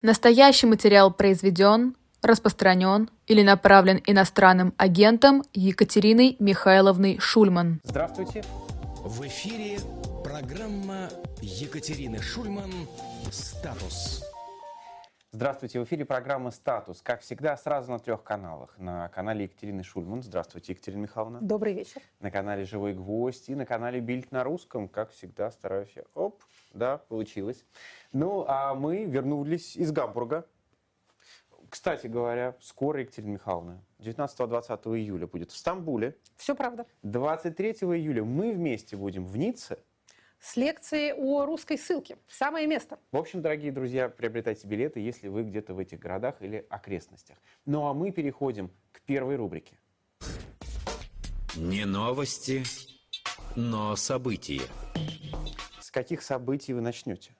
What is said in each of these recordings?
Настоящий материал произведен, распространен или направлен иностранным агентом Екатериной Михайловной Шульман. Здравствуйте. В эфире программа Екатерины Шульман «Статус». Здравствуйте, в эфире программа «Статус». Как всегда, сразу на трех каналах. На канале Екатерины Шульман. Здравствуйте, Екатерина Михайловна. Добрый вечер. На канале «Живой гвоздь» и на канале «Бильд на русском». Как всегда, стараюсь я. Оп, да, получилось. Ну, а мы вернулись из Гамбурга. Кстати говоря, скоро, Екатерина Михайловна, 19-20 июля будет в Стамбуле. Все правда. 23 июля мы вместе будем в Ницце. С лекцией о русской ссылке. Самое место. В общем, дорогие друзья, приобретайте билеты, если вы где-то в этих городах или окрестностях. Ну а мы переходим к первой рубрике. Не новости, но события. С каких событий вы начнете?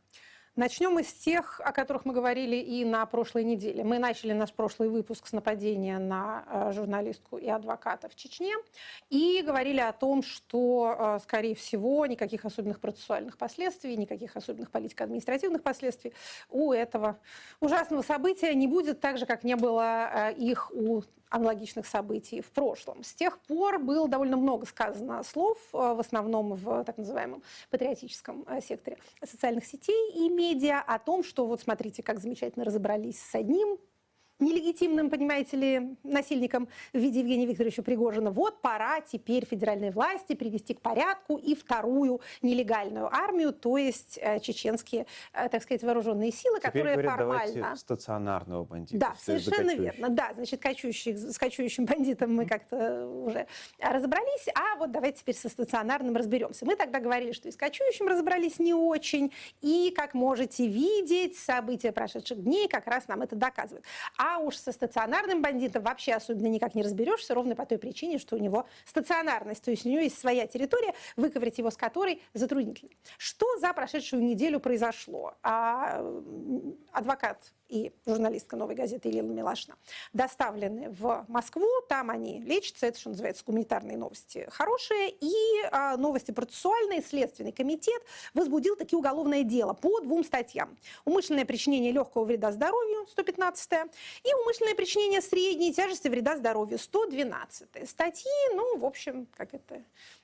Начнем мы с тех, о которых мы говорили и на прошлой неделе. Мы начали наш прошлый выпуск с нападения на э, журналистку и адвоката в Чечне и говорили о том, что, э, скорее всего, никаких особенных процессуальных последствий, никаких особенных политико-административных последствий у этого ужасного события не будет, так же, как не было э, их у аналогичных событий в прошлом. С тех пор было довольно много сказано слов, э, в основном в так называемом патриотическом э, секторе социальных сетей и медиа, о том, что вот смотрите, как замечательно разобрались с одним нелегитимным, понимаете ли, насильником в виде Евгения Викторовича Пригожина. Вот пора теперь федеральной власти привести к порядку и вторую нелегальную армию, то есть э, чеченские, э, так сказать, вооруженные силы, Теперь которые говорят, формально... стационарного бандита. Да, совершенно верно. Да, значит, кочующих, с кочующим бандитом мы как-то уже разобрались, а вот давайте теперь со стационарным разберемся. Мы тогда говорили, что и с кочующим разобрались не очень, и, как можете видеть, события прошедших дней как раз нам это доказывают. А уж со стационарным бандитом вообще особенно никак не разберешься, ровно по той причине, что у него стационарность, то есть у него есть своя территория, выковырять его с которой затруднительно. Что за прошедшую неделю произошло? А, адвокат и журналистка «Новой газеты» Елена Милашина доставлены в Москву. Там они лечатся. Это, что называется, гуманитарные новости хорошие. И а, новости процессуальные. Следственный комитет возбудил такие уголовное дело по двум статьям. Умышленное причинение легкого вреда здоровью, 115 и умышленное причинение средней тяжести вреда здоровью, 112 Статьи, ну, в общем, как это,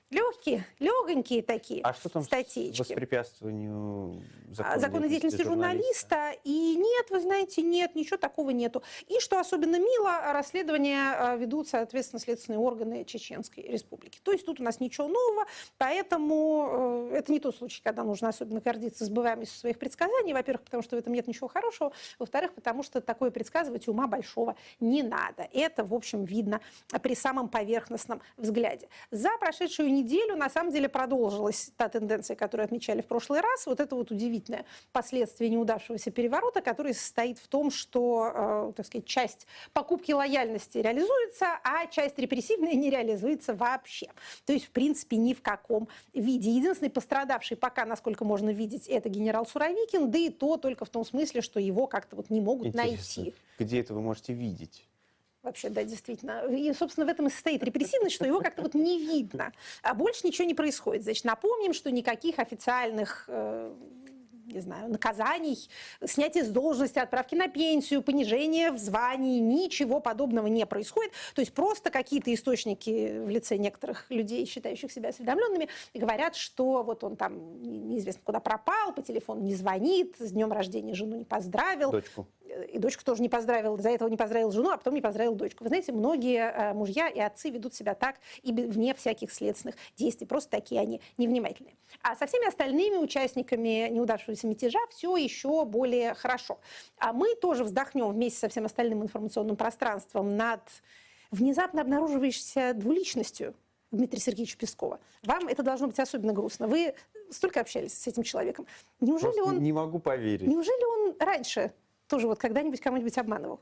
легкие, легонькие такие А что там статейки. воспрепятствованию законной законной деятельности журналиста. И нет, вы знаете, нет, ничего такого нету. И что особенно мило, расследования а, ведут, соответственно, следственные органы Чеченской Республики. То есть тут у нас ничего нового, поэтому э, это не тот случай, когда нужно особенно гордиться сбываемостью своих предсказаний. Во-первых, потому что в этом нет ничего хорошего. Во-вторых, потому что такое предсказывать ума большого не надо. Это, в общем, видно при самом поверхностном взгляде. За прошедшую неделю, на самом деле, продолжилась та тенденция, которую отмечали в прошлый раз. Вот это вот удивительное последствие неудавшегося переворота, который состоит в том, что, э, так сказать, часть покупки лояльности реализуется, а часть репрессивная не реализуется вообще. То есть, в принципе, ни в каком виде. Единственный пострадавший пока, насколько можно видеть, это генерал Суровикин, да и то только в том смысле, что его как-то вот не могут Интересно, найти. где это вы можете видеть? Вообще, да, действительно. И, собственно, в этом и состоит репрессивность, что его как-то вот не видно. А больше ничего не происходит. Значит, напомним, что никаких официальных э, не знаю, наказаний, снятия с должности, отправки на пенсию, понижения в звании, ничего подобного не происходит. То есть просто какие-то источники в лице некоторых людей, считающих себя осведомленными, говорят, что вот он там не- неизвестно куда пропал, по телефону не звонит, с днем рождения жену не поздравил Дочку. И дочку тоже не поздравил, за этого не поздравил жену, а потом не поздравил дочку. Вы знаете, многие э, мужья и отцы ведут себя так и вне всяких следственных действий. Просто такие они невнимательные. А со всеми остальными участниками неудавшегося мятежа все еще более хорошо. А мы тоже вздохнем вместе со всем остальным информационным пространством над внезапно обнаруживающейся двуличностью Дмитрия Сергеевича Пескова. Вам это должно быть особенно грустно. Вы столько общались с этим человеком. Неужели Просто он... не могу поверить, Неужели он раньше тоже вот когда-нибудь кого-нибудь обманывал?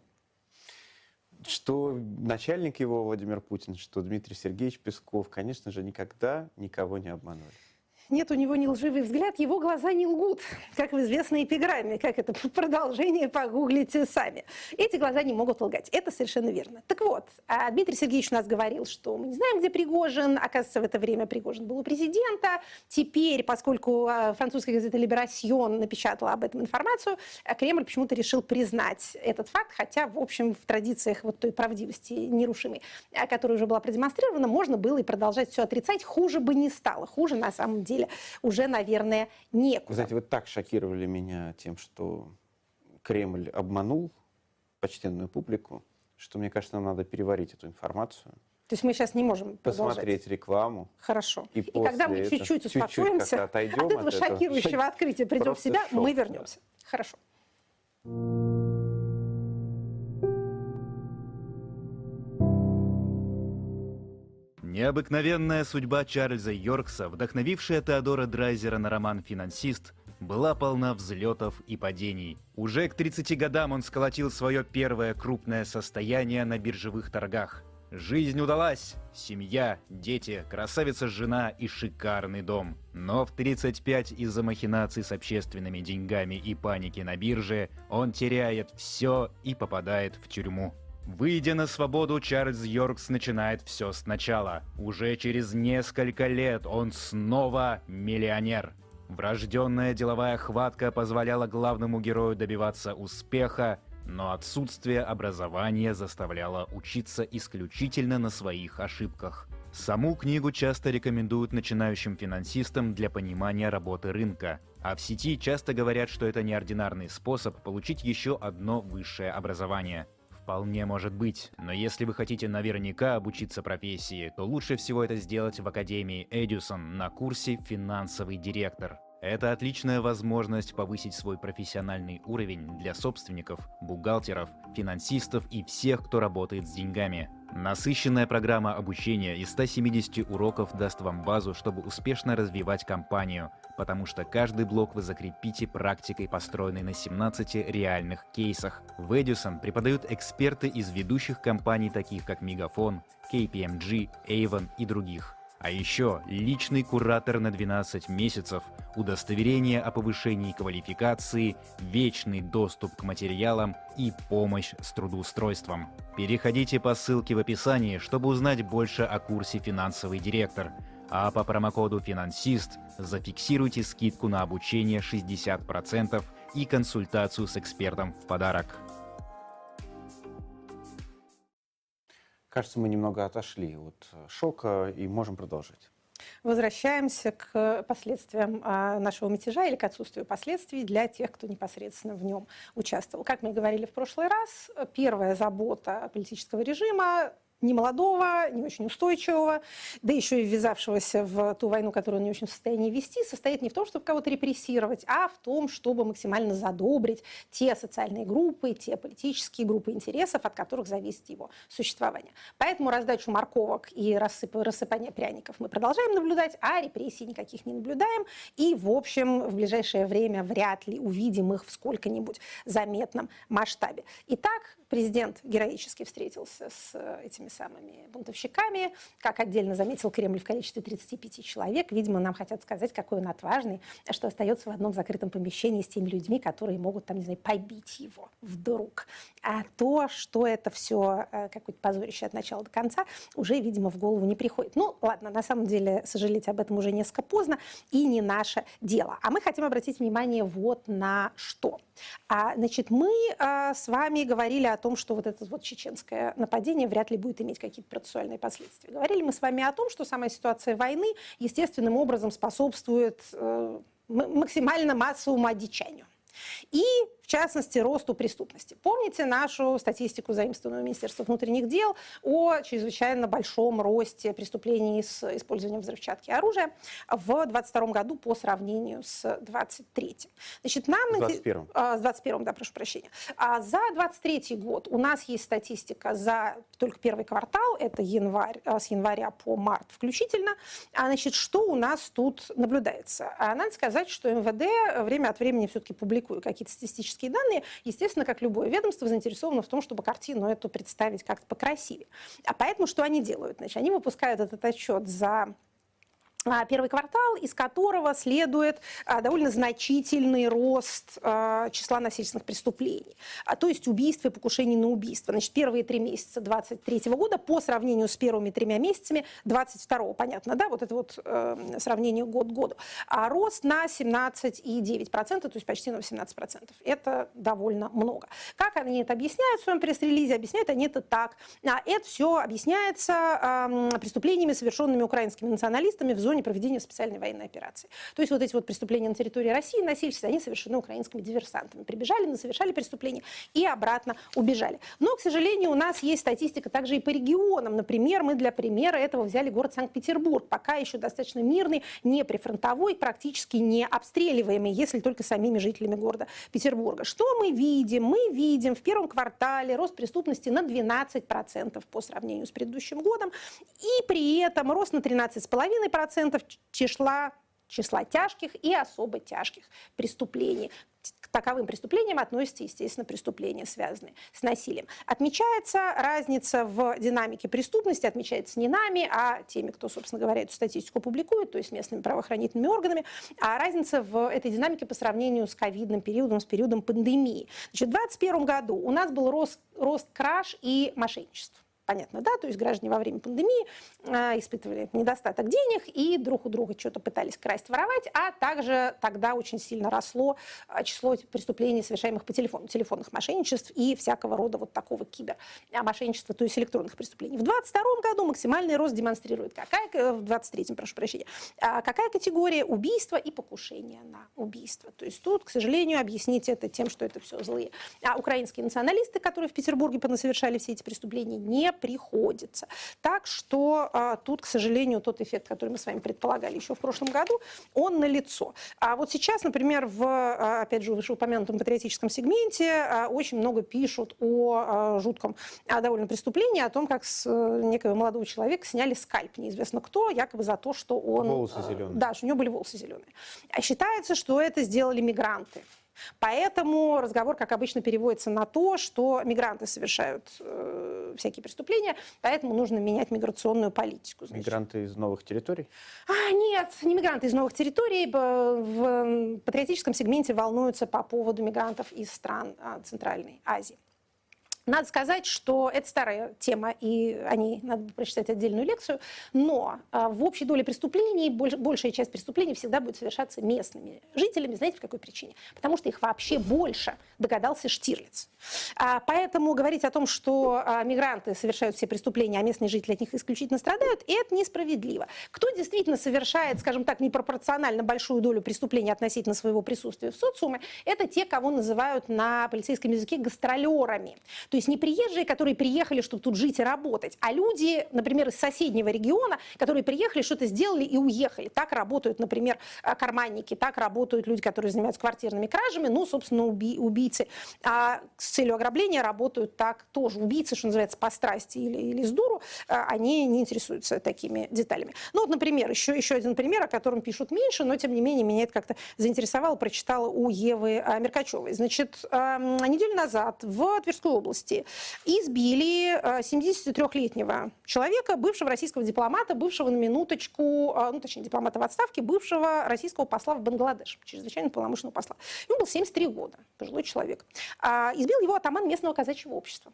что начальник его Владимир Путин, что Дмитрий Сергеевич Песков, конечно же, никогда никого не обманывали. Нет у него ни лживый взгляд, его глаза не лгут, как в известной эпиграмме, как это продолжение погуглите сами. Эти глаза не могут лгать, это совершенно верно. Так вот, а Дмитрий Сергеевич у нас говорил, что мы не знаем, где Пригожин, оказывается, в это время Пригожин был у президента. Теперь, поскольку а, французская газета «Либерасьон» напечатала об этом информацию, а Кремль почему-то решил признать этот факт, хотя, в общем, в традициях вот той правдивости нерушимой, которая уже была продемонстрирована, можно было и продолжать все отрицать, хуже бы не стало. Хуже, на самом деле, уже, наверное, некуда. Вы знаете, вы так шокировали меня тем, что Кремль обманул почтенную публику, что, мне кажется, нам надо переварить эту информацию. То есть мы сейчас не можем посмотреть рекламу. Хорошо. И, и когда мы чуть-чуть успокоимся, чуть-чуть от этого от шокирующего этого, открытия придем в себя, шок, мы вернемся. Да. Хорошо. Необыкновенная судьба Чарльза Йоркса, вдохновившая Теодора Драйзера на роман «Финансист», была полна взлетов и падений. Уже к 30 годам он сколотил свое первое крупное состояние на биржевых торгах. Жизнь удалась, семья, дети, красавица-жена и шикарный дом. Но в 35 из-за махинаций с общественными деньгами и паники на бирже он теряет все и попадает в тюрьму. Выйдя на свободу, Чарльз Йоркс начинает все сначала. Уже через несколько лет он снова миллионер. Врожденная деловая хватка позволяла главному герою добиваться успеха, но отсутствие образования заставляло учиться исключительно на своих ошибках. Саму книгу часто рекомендуют начинающим финансистам для понимания работы рынка, а в сети часто говорят, что это неординарный способ получить еще одно высшее образование – Вполне может быть, но если вы хотите наверняка обучиться профессии, то лучше всего это сделать в Академии Эдюсон на курсе «Финансовый директор». Это отличная возможность повысить свой профессиональный уровень для собственников, бухгалтеров, финансистов и всех, кто работает с деньгами. Насыщенная программа обучения из 170 уроков даст вам базу, чтобы успешно развивать компанию, потому что каждый блок вы закрепите практикой, построенной на 17 реальных кейсах. В Edison преподают эксперты из ведущих компаний, таких как Мегафон, KPMG, Avon и других. А еще личный куратор на 12 месяцев, удостоверение о повышении квалификации, вечный доступ к материалам и помощь с трудоустройством. Переходите по ссылке в описании, чтобы узнать больше о курсе «Финансовый директор». А по промокоду «Финансист» зафиксируйте скидку на обучение 60% и консультацию с экспертом в подарок. Кажется, мы немного отошли от шока и можем продолжить. Возвращаемся к последствиям а, нашего мятежа или к отсутствию последствий для тех, кто непосредственно в нем участвовал. Как мы говорили в прошлый раз, первая забота политического режима не молодого, не очень устойчивого, да еще и ввязавшегося в ту войну, которую он не очень в состоянии вести, состоит не в том, чтобы кого-то репрессировать, а в том, чтобы максимально задобрить те социальные группы, те политические группы интересов, от которых зависит его существование. Поэтому раздачу морковок и рассып... рассыпание пряников мы продолжаем наблюдать, а репрессий никаких не наблюдаем. И, в общем, в ближайшее время вряд ли увидим их в сколько-нибудь заметном масштабе. Итак, президент героически встретился с этими самыми бунтовщиками, как отдельно заметил Кремль в количестве 35 человек. Видимо, нам хотят сказать, какой он отважный, что остается в одном закрытом помещении с теми людьми, которые могут, там, не знаю, побить его вдруг. А то, что это все э, какое-то позорище от начала до конца, уже, видимо, в голову не приходит. Ну, ладно, на самом деле, сожалеть об этом уже несколько поздно, и не наше дело. А мы хотим обратить внимание вот на что. А, значит, мы а, с вами говорили о том, что вот это вот чеченское нападение вряд ли будет иметь какие-то процессуальные последствия. Говорили мы с вами о том, что сама ситуация войны естественным образом способствует э, максимально массовому одичанию. И в частности, росту преступности. Помните нашу статистику, заимствованную Министерства внутренних дел, о чрезвычайно большом росте преступлений с использованием взрывчатки и оружия в 2022 году по сравнению с 2023. Значит, нам... С 2021. А, с 2021, да, прошу прощения. А за 2023 год у нас есть статистика за только первый квартал, это январь, а, с января по март включительно. А, значит, что у нас тут наблюдается? А, надо сказать, что МВД время от времени все-таки публикует какие-то статистические данные, естественно, как любое ведомство, заинтересовано в том, чтобы картину эту представить как-то покрасивее. А поэтому что они делают? Значит, они выпускают этот отчет за первый квартал, из которого следует а, довольно значительный рост а, числа насильственных преступлений, то есть убийств и покушений на убийство. Значит, первые три месяца 2023 года по сравнению с первыми тремя месяцами 2022, понятно, да, вот это вот э, сравнение год к году, а рост на 17,9%, то есть почти на 18%. Это довольно много. Как они это объясняют в своем пресс-релизе? Объясняют они это так. Это все объясняется преступлениями, совершенными украинскими националистами в зоне зоне проведения специальной военной операции. То есть вот эти вот преступления на территории России, насильственные, они совершены украинскими диверсантами. Прибежали, совершали преступления и обратно убежали. Но, к сожалению, у нас есть статистика также и по регионам. Например, мы для примера этого взяли город Санкт-Петербург, пока еще достаточно мирный, не прифронтовой, практически не обстреливаемый, если только самими жителями города Петербурга. Что мы видим? Мы видим в первом квартале рост преступности на 12% по сравнению с предыдущим годом, и при этом рост на 13,5% процентов числа числа тяжких и особо тяжких преступлений. К таковым преступлениям относятся, естественно, преступления, связанные с насилием. Отмечается разница в динамике преступности, отмечается не нами, а теми, кто, собственно говоря, эту статистику публикует, то есть местными правоохранительными органами, а разница в этой динамике по сравнению с ковидным периодом, с периодом пандемии. Значит, в 2021 году у нас был рост, рост краж и мошенничеств понятно, да, то есть граждане во время пандемии э, испытывали недостаток денег и друг у друга что-то пытались красть, воровать, а также тогда очень сильно росло а, число преступлений, совершаемых по телефону, телефонных мошенничеств и всякого рода вот такого кибер мошенничества, то есть электронных преступлений. В 2022 году максимальный рост демонстрирует какая, в 2023, прошу прощения, а, какая категория убийства и покушения на убийство. То есть тут, к сожалению, объяснить это тем, что это все злые. А украинские националисты, которые в Петербурге понасовершали все эти преступления, не приходится. Так что а, тут, к сожалению, тот эффект, который мы с вами предполагали еще в прошлом году, он налицо. А вот сейчас, например, в, а, опять же, вышеупомянутом патриотическом сегменте а, очень много пишут о а, жутком а, довольно преступлении, о том, как с а, некого молодого человека сняли скальп, неизвестно кто, якобы за то, что он... Волосы зеленые. Да, что у него были волосы зеленые. А считается, что это сделали мигранты. Поэтому разговор, как обычно, переводится на то, что мигранты совершают э, всякие преступления, поэтому нужно менять миграционную политику. Значит. Мигранты из новых территорий? А, нет, не мигранты из новых территорий. В патриотическом сегменте волнуются по поводу мигрантов из стран а, Центральной Азии. Надо сказать, что это старая тема, и о ней надо прочитать отдельную лекцию, но а, в общей доле преступлений большая часть преступлений всегда будет совершаться местными жителями. Знаете, по какой причине? Потому что их вообще больше, догадался Штирлиц. А, поэтому говорить о том, что а, мигранты совершают все преступления, а местные жители от них исключительно страдают, это несправедливо. Кто действительно совершает, скажем так, непропорционально большую долю преступлений относительно своего присутствия в социуме, это те, кого называют на полицейском языке гастролерами. То есть не приезжие, которые приехали, чтобы тут жить и работать, а люди, например, из соседнего региона, которые приехали, что-то сделали и уехали. Так работают, например, э, карманники, так работают люди, которые занимаются квартирными кражами, ну, собственно, уби убийцы. А с целью ограбления работают так тоже. Убийцы, что называется, по страсти или, или с дуру, э, они не интересуются такими деталями. Ну, вот, например, еще, еще один пример, о котором пишут меньше, но, тем не менее, меня это как-то заинтересовало, прочитала у Евы э, Меркачевой. Значит, эм, неделю назад в Тверской области области избили 73-летнего э, человека, бывшего российского дипломата, бывшего на минуточку, э, ну, точнее, дипломата в отставке, бывшего российского посла в Бангладеш, чрезвычайно полномочного посла. Ему был 73 года, пожилой человек. А, избил его атаман местного казачьего общества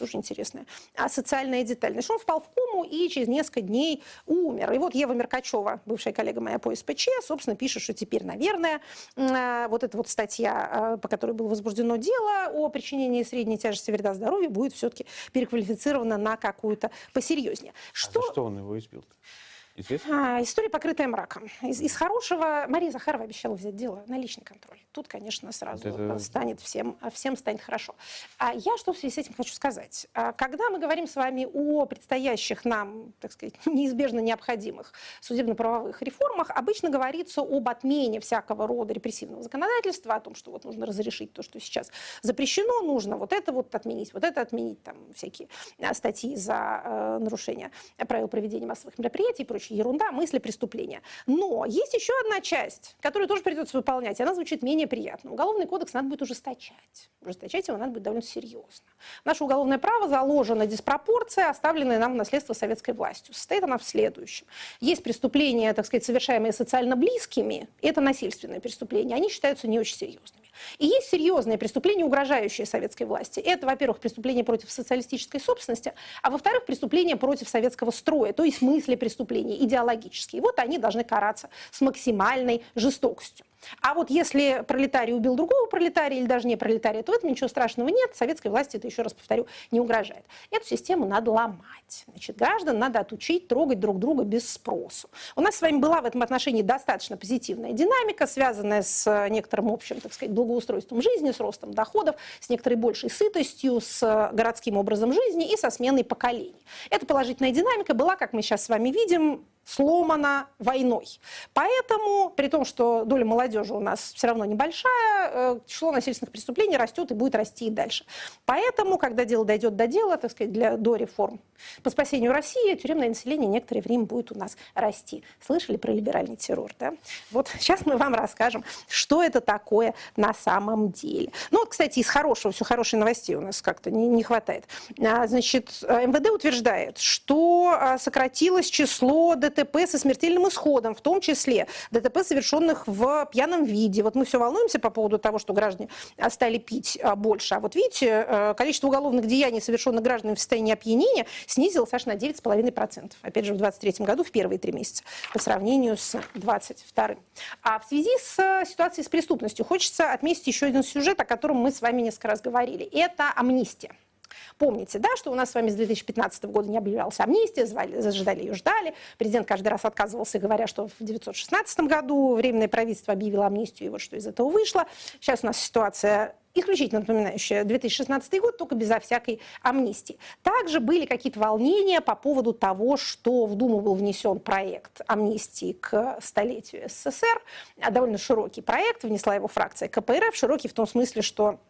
тоже интересная а социальная деталь. Значит, он впал в кому и через несколько дней умер. И вот Ева Меркачева, бывшая коллега моя по СПЧ, собственно, пишет, что теперь, наверное, а, вот эта вот статья, а, по которой было возбуждено дело о причинении средней тяжести вреда здоровью, будет все-таки переквалифицирована на какую-то посерьезнее. Что... А за что он его избил? -то? Известно? А, история, покрытая мраком. Из, из хорошего Мария Захарова обещала взять дело на личный контроль. Тут, конечно, сразу это... станет всем, всем станет хорошо. А я что в связи с этим хочу сказать? А, когда мы говорим с вами о предстоящих нам, так сказать, неизбежно необходимых судебно-правовых реформах, обычно говорится об отмене всякого рода репрессивного законодательства, о том, что вот нужно разрешить то, что сейчас запрещено, нужно вот это вот отменить, вот это отменить, там всякие а, статьи за э, нарушение правил проведения массовых мероприятий и прочее прочая ерунда, мысли преступления. Но есть еще одна часть, которую тоже придется выполнять, и она звучит менее приятно. Уголовный кодекс надо будет ужесточать. Ужесточать его надо будет довольно серьезно. Наше уголовное право заложено диспропорция, оставленная нам в наследство советской властью. Состоит она в следующем. Есть преступления, так сказать, совершаемые социально близкими, это насильственные преступления, они считаются не очень серьезными. И есть серьезные преступления, угрожающие советской власти. Это, во-первых, преступления против социалистической собственности, а во-вторых, преступления против советского строя, то есть мысли преступления, идеологические. Вот они должны караться с максимальной жестокостью. А вот если пролетарий убил другого пролетария или даже не пролетария, то в этом ничего страшного нет. Советской власти это, еще раз повторю, не угрожает. Эту систему надо ломать. Значит, граждан надо отучить трогать друг друга без спросу. У нас с вами была в этом отношении достаточно позитивная динамика, связанная с некоторым общим, так сказать, благоустройством жизни, с ростом доходов, с некоторой большей сытостью, с городским образом жизни и со сменой поколений. Эта положительная динамика была, как мы сейчас с вами видим, сломана войной. Поэтому, при том, что доля молодежи у нас все равно небольшая, э, число насильственных преступлений растет и будет расти и дальше. Поэтому, когда дело дойдет до дела, так сказать, для, до реформ по спасению России, тюремное население некоторое время будет у нас расти. Слышали про либеральный террор, да? Вот сейчас мы вам расскажем, что это такое на самом деле. Ну, вот, кстати, из хорошего, все хорошие новостей у нас как-то не, не хватает. А, значит, МВД утверждает, что а, сократилось число ДТП со смертельным исходом, в том числе ДТП, совершенных в пьяном виде. Вот мы все волнуемся по поводу того, что граждане стали пить а, больше. А вот видите, э, количество уголовных деяний, совершенных гражданами в состоянии опьянения, снизилось аж на 9,5%. Опять же, в 2023 году, в первые три месяца, по сравнению с 2022. А в связи с э, ситуацией с преступностью хочется отметить еще один сюжет, о котором мы с вами несколько раз говорили. Это амнистия. Помните, да, что у нас с вами с 2015 года не объявлялась амнистия, звали, зажидали ее, ждали. Президент каждый раз отказывался, говоря, что в 1916 году Временное правительство объявило амнистию, и вот что из этого вышло. Сейчас у нас ситуация исключительно напоминающая 2016 год, только безо всякой амнистии. Также были какие-то волнения по поводу того, что в Думу был внесен проект амнистии к столетию СССР. Довольно широкий проект, внесла его фракция КПРФ. Широкий в том смысле, что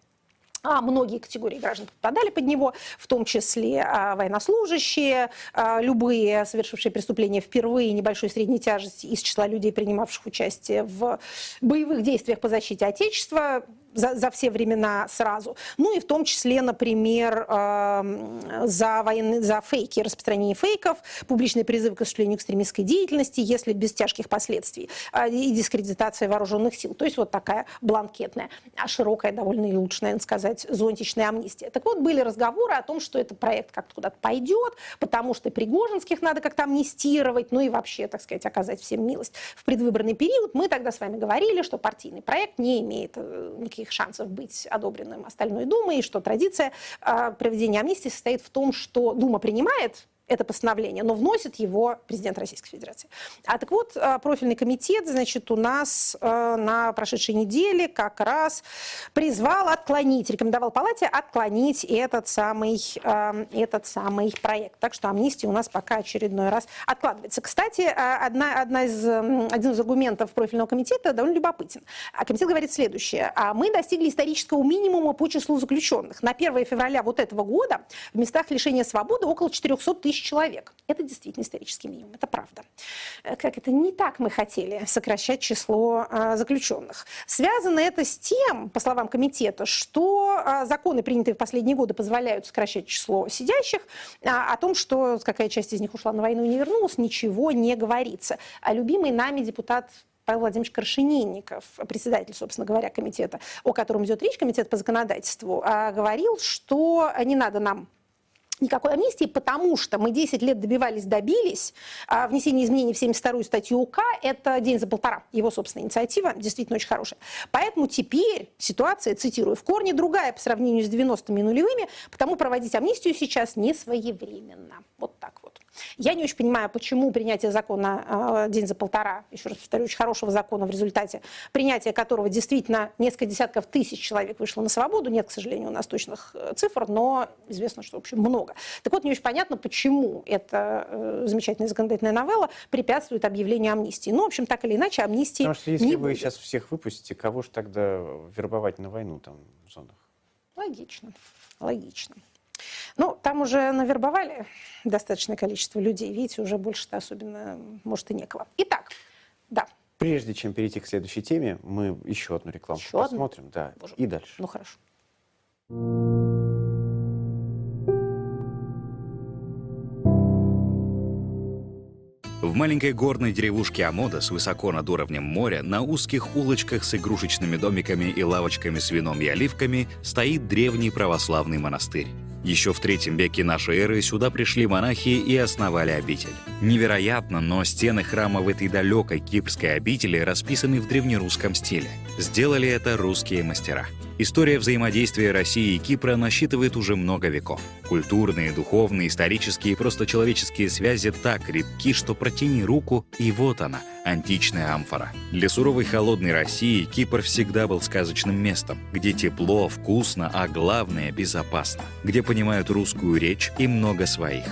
а многие категории граждан попадали под него, в том числе а, военнослужащие, а, любые совершившие преступления впервые небольшой средней тяжести из числа людей, принимавших участие в боевых действиях по защите Отечества, за, за все времена сразу. Ну и в том числе, например, э, за, военные, за фейки, распространение фейков, публичный призыв к осуществлению экстремистской деятельности, если без тяжких последствий, э, и дискредитация вооруженных сил. То есть вот такая бланкетная, а широкая, довольно и лучше, наверное, сказать, зонтичная амнистия. Так вот, были разговоры о том, что этот проект как-то куда-то пойдет, потому что Пригожинских надо как-то амнистировать, ну и вообще, так сказать, оказать всем милость. В предвыборный период мы тогда с вами говорили, что партийный проект не имеет э, никаких никаких шансов быть одобренным остальной Думой, и что традиция э, проведения амнистии состоит в том, что Дума принимает это постановление, но вносит его президент Российской Федерации. А так вот, а, профильный комитет, значит, у нас а, на прошедшей неделе как раз призвал отклонить, рекомендовал Палате отклонить этот самый, а, этот самый проект. Так что амнистия у нас пока очередной раз откладывается. Кстати, одна, одна из, один из аргументов профильного комитета довольно любопытен. Комитет говорит следующее. Мы достигли исторического минимума по числу заключенных. На 1 февраля вот этого года в местах лишения свободы около 400 тысяч тысяч человек. Это действительно исторический минимум, это правда. Э, как это не так мы хотели сокращать число а, заключенных. Связано это с тем, по словам комитета, что а, законы, принятые в последние годы, позволяют сокращать число сидящих. А, о том, что какая часть из них ушла на войну и не вернулась, ничего не говорится. А любимый нами депутат Павел Владимирович Крашенинников, председатель, собственно говоря, комитета, о котором идет речь, комитет по законодательству, говорил, что не надо нам никакой амнистии, потому что мы 10 лет добивались, добились. А внесение изменений в 72-ю статью УК – это день за полтора. Его собственная инициатива действительно очень хорошая. Поэтому теперь ситуация, цитирую, в корне другая по сравнению с 90-ми нулевыми, потому проводить амнистию сейчас не своевременно. Вот так. Я не очень понимаю, почему принятие закона э, день за полтора, еще раз повторю, очень хорошего закона, в результате принятия которого действительно несколько десятков тысяч человек вышло на свободу. Нет, к сожалению, у нас точных э, цифр, но известно, что, в общем, много. Так вот, не очень понятно, почему эта э, замечательная законодательная новелла препятствует объявлению амнистии. Ну, в общем, так или иначе, амнистии Потому что если не вы будет. сейчас всех выпустите, кого же тогда вербовать на войну там в зонах? Логично, логично. Ну, там уже навербовали достаточное количество людей. Видите, уже больше-то особенно, может, и некого. Итак, да. Прежде чем перейти к следующей теме, мы еще одну рекламу Еще одну? посмотрим. Да, Боже и дальше. Ну, хорошо. В маленькой горной деревушке Амодос, высоко над уровнем моря, на узких улочках с игрушечными домиками и лавочками с вином и оливками стоит древний православный монастырь. Еще в третьем веке нашей эры сюда пришли монахи и основали обитель. Невероятно, но стены храма в этой далекой кипрской обители расписаны в древнерусском стиле. Сделали это русские мастера. История взаимодействия России и Кипра насчитывает уже много веков. Культурные, духовные, исторические и просто человеческие связи так редки, что протяни руку, и вот она, античная амфора. Для суровой холодной России Кипр всегда был сказочным местом, где тепло, вкусно, а главное – безопасно, где понимают русскую речь и много своих.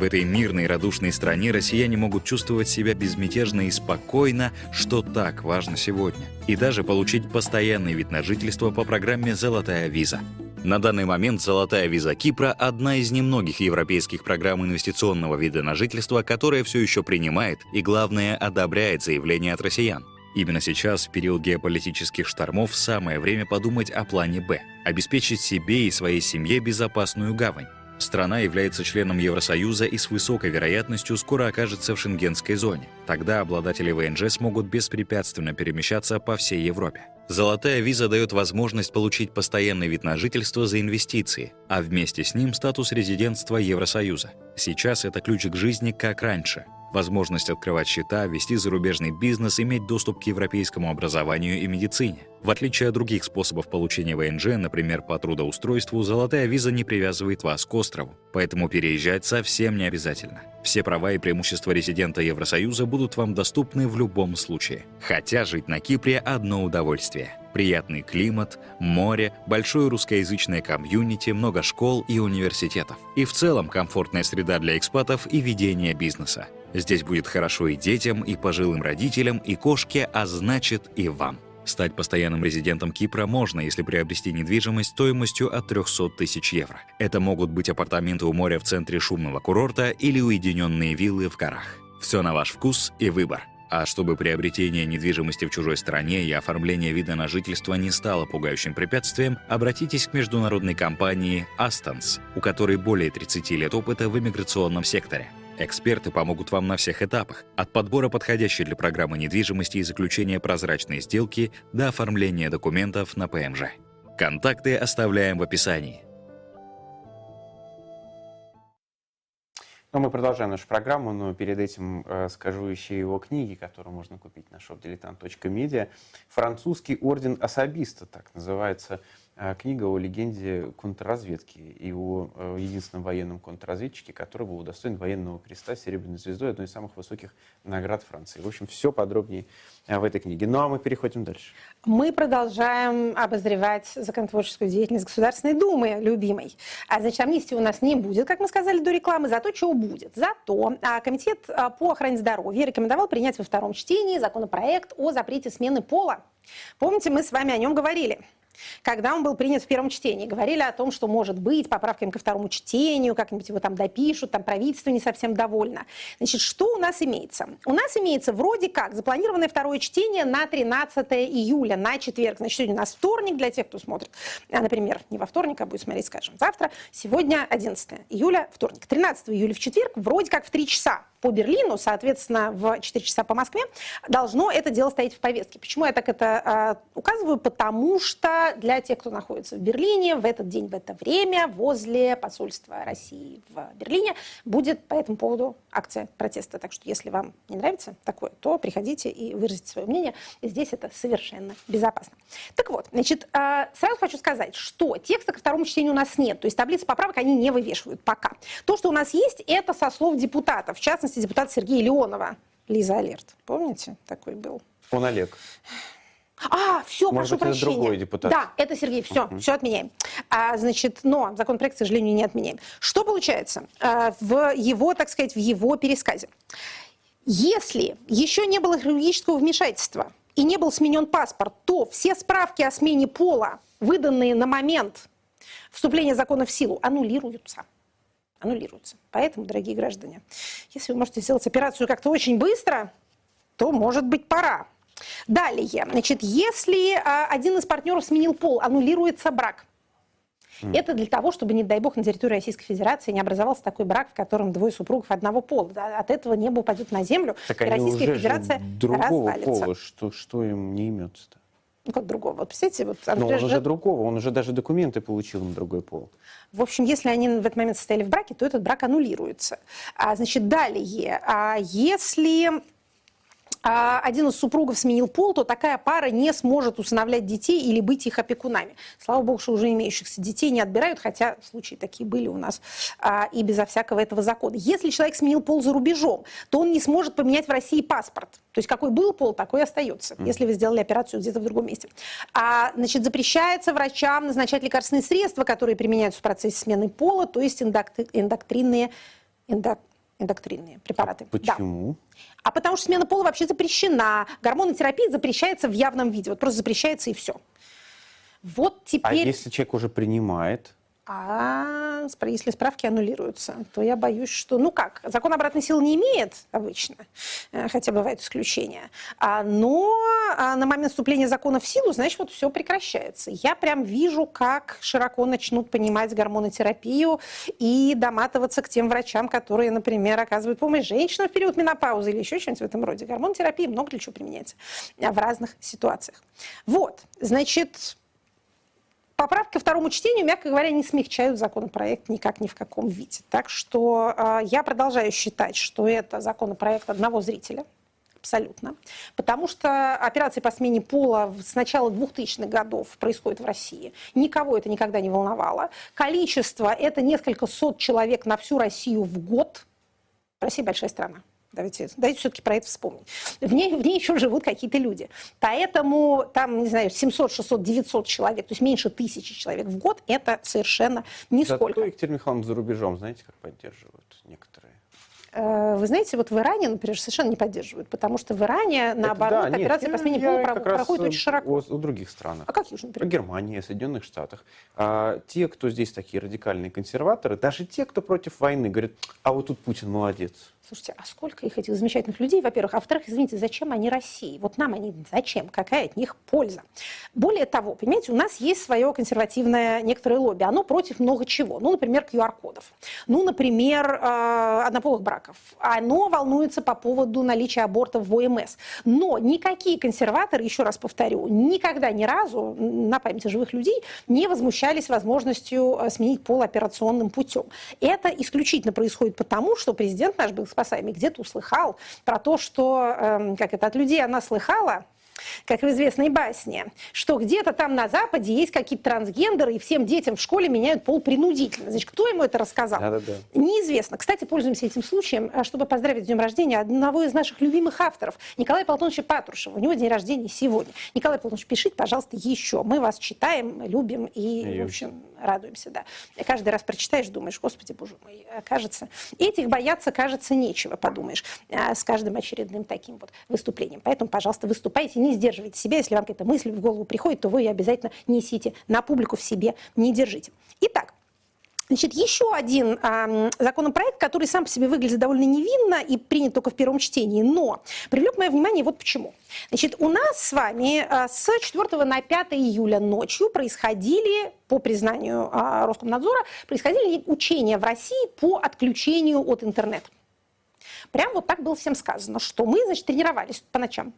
В этой мирной радушной стране россияне могут чувствовать себя безмятежно и спокойно, что так важно сегодня. И даже получить постоянный вид на жительство по программе «Золотая виза». На данный момент «Золотая виза Кипра» — одна из немногих европейских программ инвестиционного вида на жительство, которая все еще принимает и, главное, одобряет заявления от россиян. Именно сейчас, в период геополитических штормов, самое время подумать о плане «Б» — обеспечить себе и своей семье безопасную гавань. Страна является членом Евросоюза и с высокой вероятностью скоро окажется в шенгенской зоне. Тогда обладатели ВНЖ смогут беспрепятственно перемещаться по всей Европе. Золотая виза дает возможность получить постоянный вид на жительство за инвестиции, а вместе с ним статус резидентства Евросоюза. Сейчас это ключ к жизни как раньше. Возможность открывать счета, вести зарубежный бизнес, иметь доступ к европейскому образованию и медицине. В отличие от других способов получения ВНЖ, например, по трудоустройству, золотая виза не привязывает вас к острову, поэтому переезжать совсем не обязательно. Все права и преимущества резидента Евросоюза будут вам доступны в любом случае. Хотя жить на Кипре – одно удовольствие. Приятный климат, море, большое русскоязычное комьюнити, много школ и университетов. И в целом комфортная среда для экспатов и ведения бизнеса. Здесь будет хорошо и детям, и пожилым родителям, и кошке, а значит и вам. Стать постоянным резидентом Кипра можно, если приобрести недвижимость стоимостью от 300 тысяч евро. Это могут быть апартаменты у моря в центре шумного курорта или уединенные виллы в горах. Все на ваш вкус и выбор. А чтобы приобретение недвижимости в чужой стране и оформление вида на жительство не стало пугающим препятствием, обратитесь к международной компании Astons, у которой более 30 лет опыта в иммиграционном секторе. Эксперты помогут вам на всех этапах, от подбора подходящей для программы недвижимости и заключения прозрачной сделки до оформления документов на ПМЖ. Контакты оставляем в описании. Но мы продолжаем нашу программу, но перед этим э, скажу еще его книги, которые можно купить на shopdiletant.media. «Французский орден особиста», так называется книга о легенде контрразведки и о э, единственном военном контрразведчике, который был удостоен военного креста серебряной звездой, одной из самых высоких наград Франции. В общем, все подробнее э, в этой книге. Ну а мы переходим дальше. Мы продолжаем обозревать законотворческую деятельность Государственной Думы, любимой. А, значит, амнистии у нас не будет, как мы сказали до рекламы, зато чего будет. Зато а, Комитет а, по охране здоровья рекомендовал принять во втором чтении законопроект о запрете смены пола. Помните, мы с вами о нем говорили когда он был принят в первом чтении. Говорили о том, что может быть поправками ко второму чтению, как-нибудь его там допишут, там правительство не совсем довольно. Значит, что у нас имеется? У нас имеется вроде как запланированное второе чтение на 13 июля, на четверг. Значит, сегодня у нас вторник для тех, кто смотрит, а, например, не во вторник, а будет смотреть, скажем, завтра. Сегодня 11 июля, вторник. 13 июля в четверг, вроде как в 3 часа по Берлину, соответственно, в 4 часа по Москве, должно это дело стоять в повестке. Почему я так это э, указываю? Потому что для тех, кто находится в Берлине, в этот день, в это время, возле посольства России в Берлине будет по этому поводу акция протеста. Так что, если вам не нравится такое, то приходите и выразите свое мнение. Здесь это совершенно безопасно. Так вот, значит, э, сразу хочу сказать, что текста ко второму чтению у нас нет. То есть таблицы поправок они не вывешивают пока. То, что у нас есть, это со слов депутатов. В частности, частности, депутата Сергея Леонова. Лиза Алерт. Помните? Такой был. Он Олег. А, все, Может прошу быть, это прощения. другой депутат. Да, это Сергей, все, все отменяем. А, значит, но законопроект, к сожалению, не отменяем. Что получается а, в его, так сказать, в его пересказе? Если еще не было хирургического вмешательства и не был сменен паспорт, то все справки о смене пола, выданные на момент вступления закона в силу, аннулируются. Аннулируются. Поэтому, дорогие граждане, если вы можете сделать операцию как-то очень быстро, то, может быть, пора. Далее, значит, если а, один из партнеров сменил пол, аннулируется брак. Mm. Это для того, чтобы, не дай бог, на территории Российской Федерации не образовался такой брак, в котором двое супругов одного пола. От этого небо упадет на землю, так и Российская Федерация другого развалится. пола, что, что им не имется-то? Ну, как другого? Вот, представляете, вот... Но он уже другого, он уже даже документы получил на другой пол. В общем, если они в этот момент состояли в браке, то этот брак аннулируется. А, значит, далее, а если один из супругов сменил пол, то такая пара не сможет усыновлять детей или быть их опекунами. Слава богу, что уже имеющихся детей не отбирают, хотя случаи такие были у нас а, и безо всякого этого закона. Если человек сменил пол за рубежом, то он не сможет поменять в России паспорт. То есть какой был пол, такой и остается, mm. если вы сделали операцию где-то в другом месте. А, значит, запрещается врачам назначать лекарственные средства, которые применяются в процессе смены пола, то есть эндоктринные, эндок, эндоктринные препараты. А почему? Да. А потому что смена пола вообще запрещена. Гормонотерапия запрещается в явном виде. Вот просто запрещается и все. Вот а теперь... А если человек уже принимает? А если справки аннулируются, то я боюсь, что, ну как, закон обратной силы не имеет обычно, э, хотя бывают исключения, а, но а, на момент вступления закона в силу, значит, вот все прекращается. Я прям вижу, как широко начнут понимать гормонотерапию и доматываться к тем врачам, которые, например, оказывают помощь женщинам в период менопаузы или еще что-нибудь в этом роде. Гормонотерапия много для чего применяется в разных ситуациях. Вот, значит, Поправки ко второму чтению, мягко говоря, не смягчают законопроект никак ни в каком виде. Так что э, я продолжаю считать, что это законопроект одного зрителя, абсолютно. Потому что операции по смене пола с начала 2000-х годов происходят в России. Никого это никогда не волновало. Количество – это несколько сот человек на всю Россию в год. Россия большая страна. Давайте, давайте все-таки про это вспомнить. В ней, в ней еще живут какие-то люди. Поэтому там, не знаю, 700, 600, 900 человек, то есть меньше тысячи человек в год, это совершенно нисколько. Зато Екатерина Михайловна за рубежом, знаете, как поддерживают некоторые? Э, вы знаете, вот в Иране, например, совершенно не поддерживают, потому что в Иране, наоборот, да, операция нет, по смене пола проходит очень широко. О, о других странах. А каких же, например? О Германии, Соединенных Штатах. А, те, кто здесь такие радикальные консерваторы, даже те, кто против войны, говорят, а вот тут Путин молодец. Слушайте, а сколько их, этих замечательных людей, во-первых? А во-вторых, извините, зачем они России? Вот нам они зачем? Какая от них польза? Более того, понимаете, у нас есть свое консервативное некоторое лобби. Оно против много чего. Ну, например, QR-кодов. Ну, например, э, однополых браков. Оно волнуется по поводу наличия абортов в ОМС. Но никакие консерваторы, еще раз повторю, никогда ни разу на памяти живых людей не возмущались возможностью э, сменить пол операционным путем. Это исключительно происходит потому, что президент наш был спасаемый где-то услыхал про то, что, э, как это, от людей она слыхала, как в известной басне, что где-то там на Западе есть какие-то трансгендеры, и всем детям в школе меняют пол принудительно. Значит, кто ему это рассказал? Да-да-да. Неизвестно. Кстати, пользуемся этим случаем, э, чтобы поздравить с днем рождения одного из наших любимых авторов, Николая Платоновича Патрушева. У него день рождения сегодня. Николай Платонович, пишите, пожалуйста, еще. Мы вас читаем, любим и, и в общем, радуемся. Да. И каждый раз прочитаешь, думаешь, господи, боже мой, кажется. Этих бояться, кажется, нечего, подумаешь, э, с каждым очередным таким вот выступлением. Поэтому, пожалуйста, выступайте, не сдерживайте себя. Если вам какая-то мысль в голову приходит, то вы ее обязательно несите на публику в себе, не держите. Итак, Значит, еще один э, законопроект, который сам по себе выглядит довольно невинно и принят только в первом чтении, но привлек мое внимание вот почему. Значит, у нас с вами э, с 4 на 5 июля ночью происходили, по признанию э, Роскомнадзора, происходили учения в России по отключению от интернета. Прям вот так было всем сказано, что мы, значит, тренировались по ночам.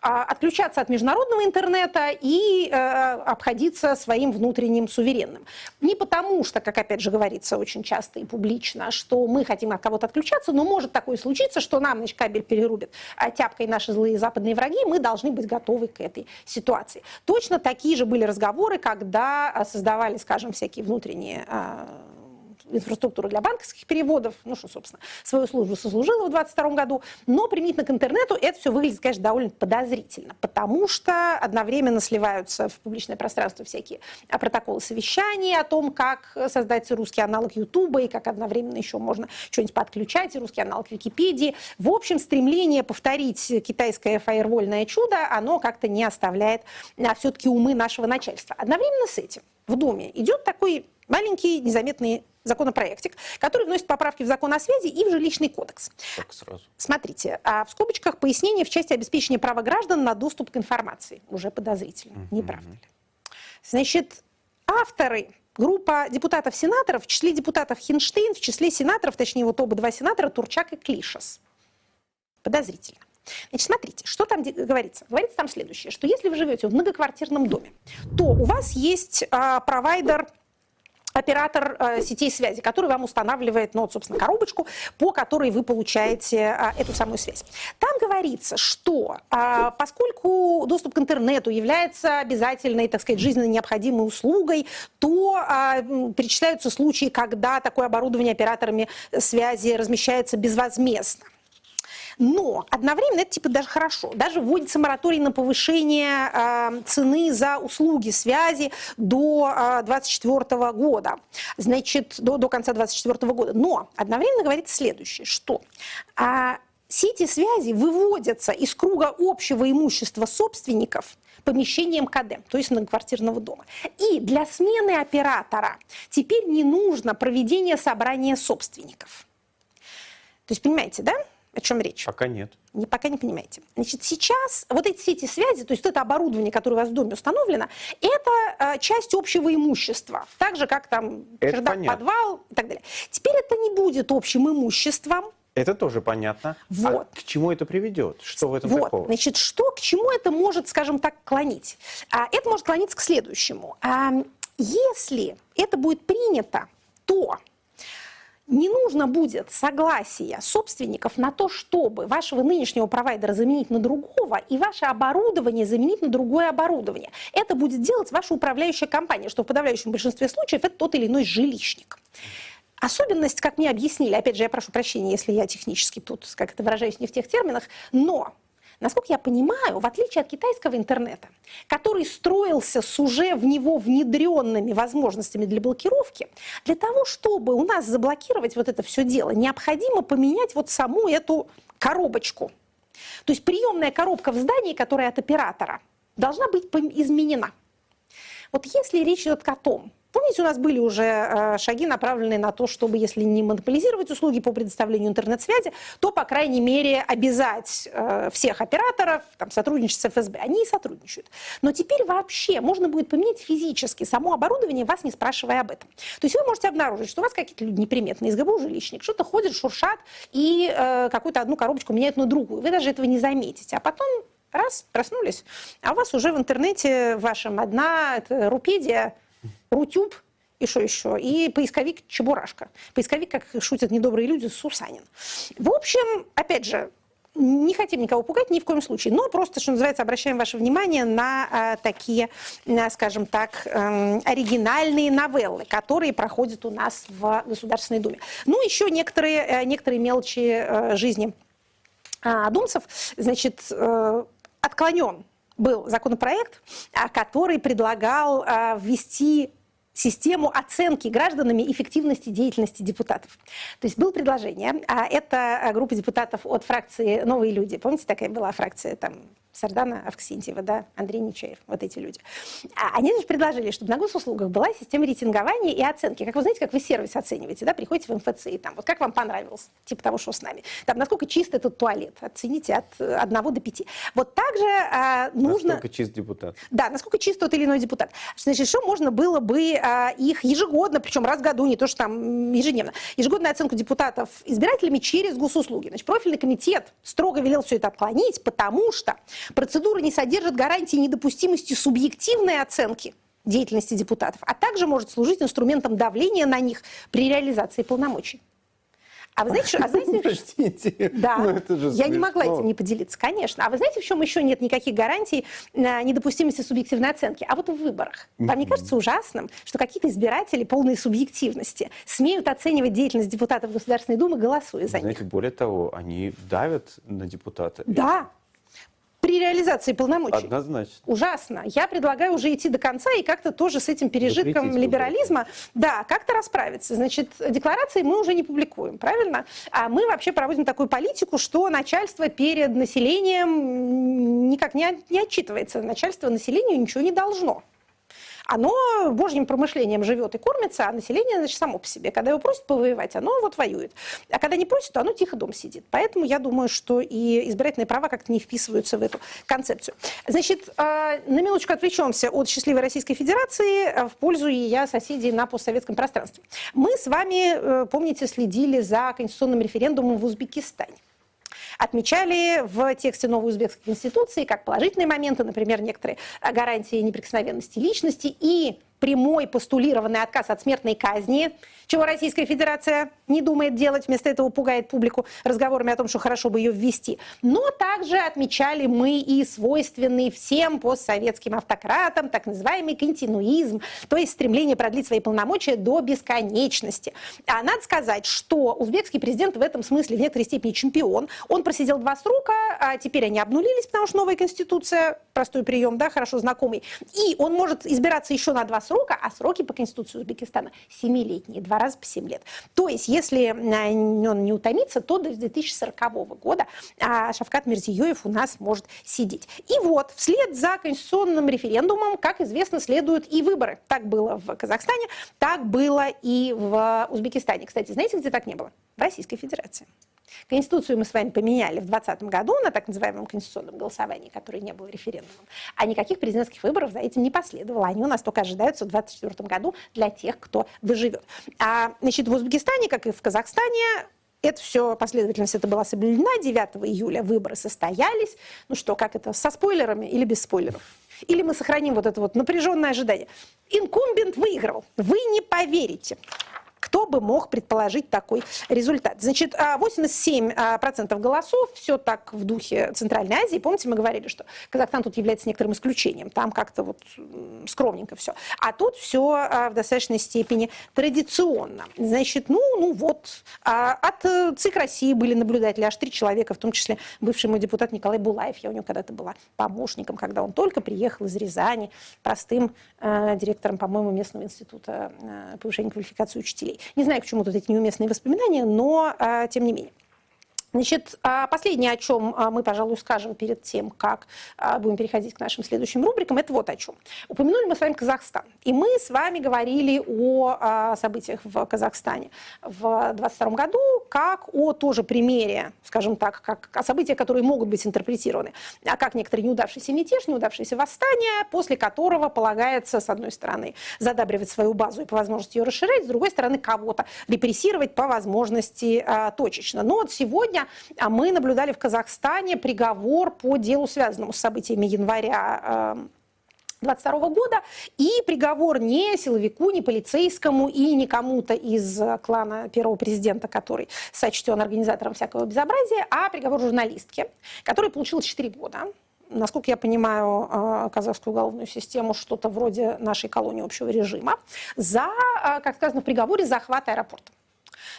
А, отключаться от международного интернета и э, обходиться своим внутренним суверенным. Не потому что, как опять же говорится очень часто и публично, что мы хотим от кого-то отключаться, но может такое случиться, что нам значит, кабель перерубит а тяпкой наши злые западные враги, мы должны быть готовы к этой ситуации. Точно такие же были разговоры, когда э, создавали, скажем, всякие внутренние э, инфраструктуру для банковских переводов, ну что, собственно, свою службу сослужила в 2022 году, но применительно к интернету это все выглядит, конечно, довольно подозрительно, потому что одновременно сливаются в публичное пространство всякие а, протоколы совещаний о том, как создать русский аналог Ютуба и как одновременно еще можно что-нибудь подключать, и русский аналог Википедии. В общем, стремление повторить китайское фаервольное чудо, оно как-то не оставляет а, все-таки умы нашего начальства. Одновременно с этим в Думе идет такой маленький незаметный законопроектик, который вносит поправки в закон о связи и в жилищный кодекс. Так сразу. Смотрите, а в скобочках пояснение в части обеспечения права граждан на доступ к информации. Уже подозрительно, не правда ли? Значит, авторы группа депутатов-сенаторов, в числе депутатов Хинштейн, в числе сенаторов, точнее вот оба два сенатора, Турчак и Клишес. Подозрительно. Значит, смотрите, что там говорится? Говорится там следующее, что если вы живете в многоквартирном доме, то у вас есть а, провайдер оператор э, сетей связи, который вам устанавливает, ну, вот, собственно, коробочку, по которой вы получаете э, эту самую связь. Там говорится, что э, поскольку доступ к интернету является обязательной, так сказать, жизненно необходимой услугой, то э, перечисляются случаи, когда такое оборудование операторами связи размещается безвозмездно. Но одновременно это типа даже хорошо. Даже вводится мораторий на повышение э, цены за услуги связи до 2024 э, года. Значит, до, до конца 2024 года. Но одновременно говорится следующее, что э, сети связи выводятся из круга общего имущества собственников помещением КД, то есть многоквартирного дома. И для смены оператора теперь не нужно проведение собрания собственников. То есть, понимаете, да? О чем речь? Пока нет. Не, пока не понимаете. Значит, сейчас вот эти сети связи, то есть это оборудование, которое у вас в доме установлено, это э, часть общего имущества. Так же, как там это чердак, понятно. подвал и так далее. Теперь это не будет общим имуществом. Это тоже понятно. А вот. А к чему это приведет? Что в этом вот. такого? Значит, что, к чему это может, скажем так, клонить? А, это может клониться к следующему. А, если это будет принято, то не нужно будет согласия собственников на то, чтобы вашего нынешнего провайдера заменить на другого и ваше оборудование заменить на другое оборудование. Это будет делать ваша управляющая компания, что в подавляющем большинстве случаев это тот или иной жилищник. Особенность, как мне объяснили, опять же, я прошу прощения, если я технически тут как это выражаюсь не в тех терминах, но Насколько я понимаю, в отличие от китайского интернета, который строился с уже в него внедренными возможностями для блокировки, для того, чтобы у нас заблокировать вот это все дело, необходимо поменять вот саму эту коробочку. То есть приемная коробка в здании, которая от оператора, должна быть изменена. Вот если речь идет о том, Помните, у нас были уже э, шаги, направленные на то, чтобы, если не монополизировать услуги по предоставлению интернет-связи, то, по крайней мере, обязать э, всех операторов там, сотрудничать с ФСБ. Они и сотрудничают. Но теперь вообще можно будет поменять физически само оборудование, вас не спрашивая об этом. То есть вы можете обнаружить, что у вас какие-то люди неприметные, из ГБУ жилищник, что-то ходят, шуршат и э, какую-то одну коробочку меняют на другую. Вы даже этого не заметите. А потом раз, проснулись, а у вас уже в интернете вашем одна это, рупедия, Рутюб и что еще? И поисковик Чебурашка. Поисковик, как шутят недобрые люди, Сусанин. В общем, опять же, не хотим никого пугать ни в коем случае, но просто, что называется, обращаем ваше внимание на э, такие, э, скажем так, э, оригинальные новеллы, которые проходят у нас в Государственной Думе. Ну, еще некоторые, э, некоторые мелочи э, жизни э, думцев, значит, э, отклонен был законопроект, который предлагал ввести систему оценки гражданами эффективности деятельности депутатов. То есть было предложение, а это группа депутатов от фракции «Новые люди». Помните, такая была фракция там Сардана Авксентьева, да, Андрей Нечаев, вот эти люди. А они же предложили, чтобы на госуслугах была система рейтингования и оценки. Как вы знаете, как вы сервис оцениваете, да, приходите в МФЦ и там, вот как вам понравилось, типа того, что с нами. Там, насколько чист этот туалет, оцените от 1 до 5. Вот также а, нужно... Насколько чист депутат. Да, насколько чист тот или иной депутат. Значит, что можно было бы а, их ежегодно, причем раз в году, не то, что там ежедневно, ежегодную оценку депутатов избирателями через госуслуги. Значит, профильный комитет строго велел все это отклонить, потому что Процедура не содержит гарантии недопустимости субъективной оценки деятельности депутатов, а также может служить инструментом давления на них при реализации полномочий. А вы знаете, что, а знаете, Простите, да, это же я не могла этим не поделиться, конечно. А вы знаете, в чем еще нет никаких гарантий на недопустимости субъективной оценки? А вот в выборах. Вам не кажется ужасным, что какие-то избиратели полные субъективности смеют оценивать деятельность депутатов Государственной Думы, голосуя за знаете, них? более того, они давят на депутата. Да, при реализации полномочий. Однозначно. Ужасно. Я предлагаю уже идти до конца и как-то тоже с этим пережитком Запретить либерализма, да, как-то расправиться. Значит, декларации мы уже не публикуем, правильно? А мы вообще проводим такую политику, что начальство перед населением никак не, не отчитывается. Начальство населению ничего не должно. Оно божьим промышлением живет и кормится, а население, значит, само по себе. Когда его просят повоевать, оно вот воюет. А когда не просят, то оно тихо дом сидит. Поэтому я думаю, что и избирательные права как-то не вписываются в эту концепцию. Значит, а, на минуточку отвлечемся от счастливой Российской Федерации а, в пользу ее соседей на постсоветском пространстве. Мы с вами, э, помните, следили за конституционным референдумом в Узбекистане отмечали в тексте новой узбекской конституции как положительные моменты, например, некоторые гарантии неприкосновенности личности и прямой постулированный отказ от смертной казни, чего Российская Федерация не думает делать, вместо этого пугает публику разговорами о том, что хорошо бы ее ввести. Но также отмечали мы и свойственный всем постсоветским автократам так называемый континуизм, то есть стремление продлить свои полномочия до бесконечности. А надо сказать, что узбекский президент в этом смысле в некоторой степени чемпион. Он просидел два срока, а теперь они обнулились, потому что новая конституция, простой прием, да, хорошо знакомый. И он может избираться еще на два срока, а сроки по Конституции Узбекистана семилетние, два раза по семь лет. То есть, если он не утомится, то до 2040 года а, Шавкат Мирзиёев у нас может сидеть. И вот, вслед за конституционным референдумом, как известно, следуют и выборы. Так было в Казахстане, так было и в Узбекистане. Кстати, знаете, где так не было? В Российской Федерации. Конституцию мы с вами поменяли в 2020 году на так называемом конституционном голосовании, которое не было референдумом. А никаких президентских выборов за этим не последовало. Они у нас только ожидаются в 2024 году для тех, кто доживет. А, значит, в Узбекистане, как и в Казахстане, это все, последовательность это была соблюдена. 9 июля выборы состоялись. Ну что, как это, со спойлерами или без спойлеров? Или мы сохраним вот это вот напряженное ожидание? Инкумбент выиграл. Вы не поверите. Кто бы мог предположить такой результат? Значит, 87% а, а, голосов, все так в духе Центральной Азии. Помните, мы говорили, что Казахстан тут является некоторым исключением. Там как-то вот скромненько все. А тут все а, в достаточной степени традиционно. Значит, ну, ну вот, от э, ЦИК России были наблюдатели, аж три человека, в том числе бывший мой депутат Николай Булаев. Я у него когда-то была помощником, когда он только приехал из Рязани, простым э, директором, по-моему, местного института э, повышения квалификации учителей. Не знаю, почему тут эти неуместные воспоминания, но а, тем не менее. Значит, а, последнее, о чем а, мы, пожалуй, скажем перед тем, как а, будем переходить к нашим следующим рубрикам, это вот о чем. Упомянули мы с вами Казахстан. И мы с вами говорили о событиях в Казахстане в 2022 году, как о тоже примере, скажем так, как о событиях, которые могут быть интерпретированы, а как некоторые неудавшиеся мятеж, неудавшееся восстание, после которого полагается, с одной стороны, задабривать свою базу и по возможности ее расширять, с другой стороны, кого-то репрессировать по возможности точечно. Но вот сегодня а мы наблюдали в Казахстане приговор по делу, связанному с событиями января 22 эм, года, и приговор не силовику, не полицейскому и не кому-то из клана первого президента, который сочтен организатором всякого безобразия, а приговор журналистке, который получил 4 года насколько я понимаю, э, казахскую уголовную систему, что-то вроде нашей колонии общего режима, за, э, как сказано в приговоре, захват аэропорта.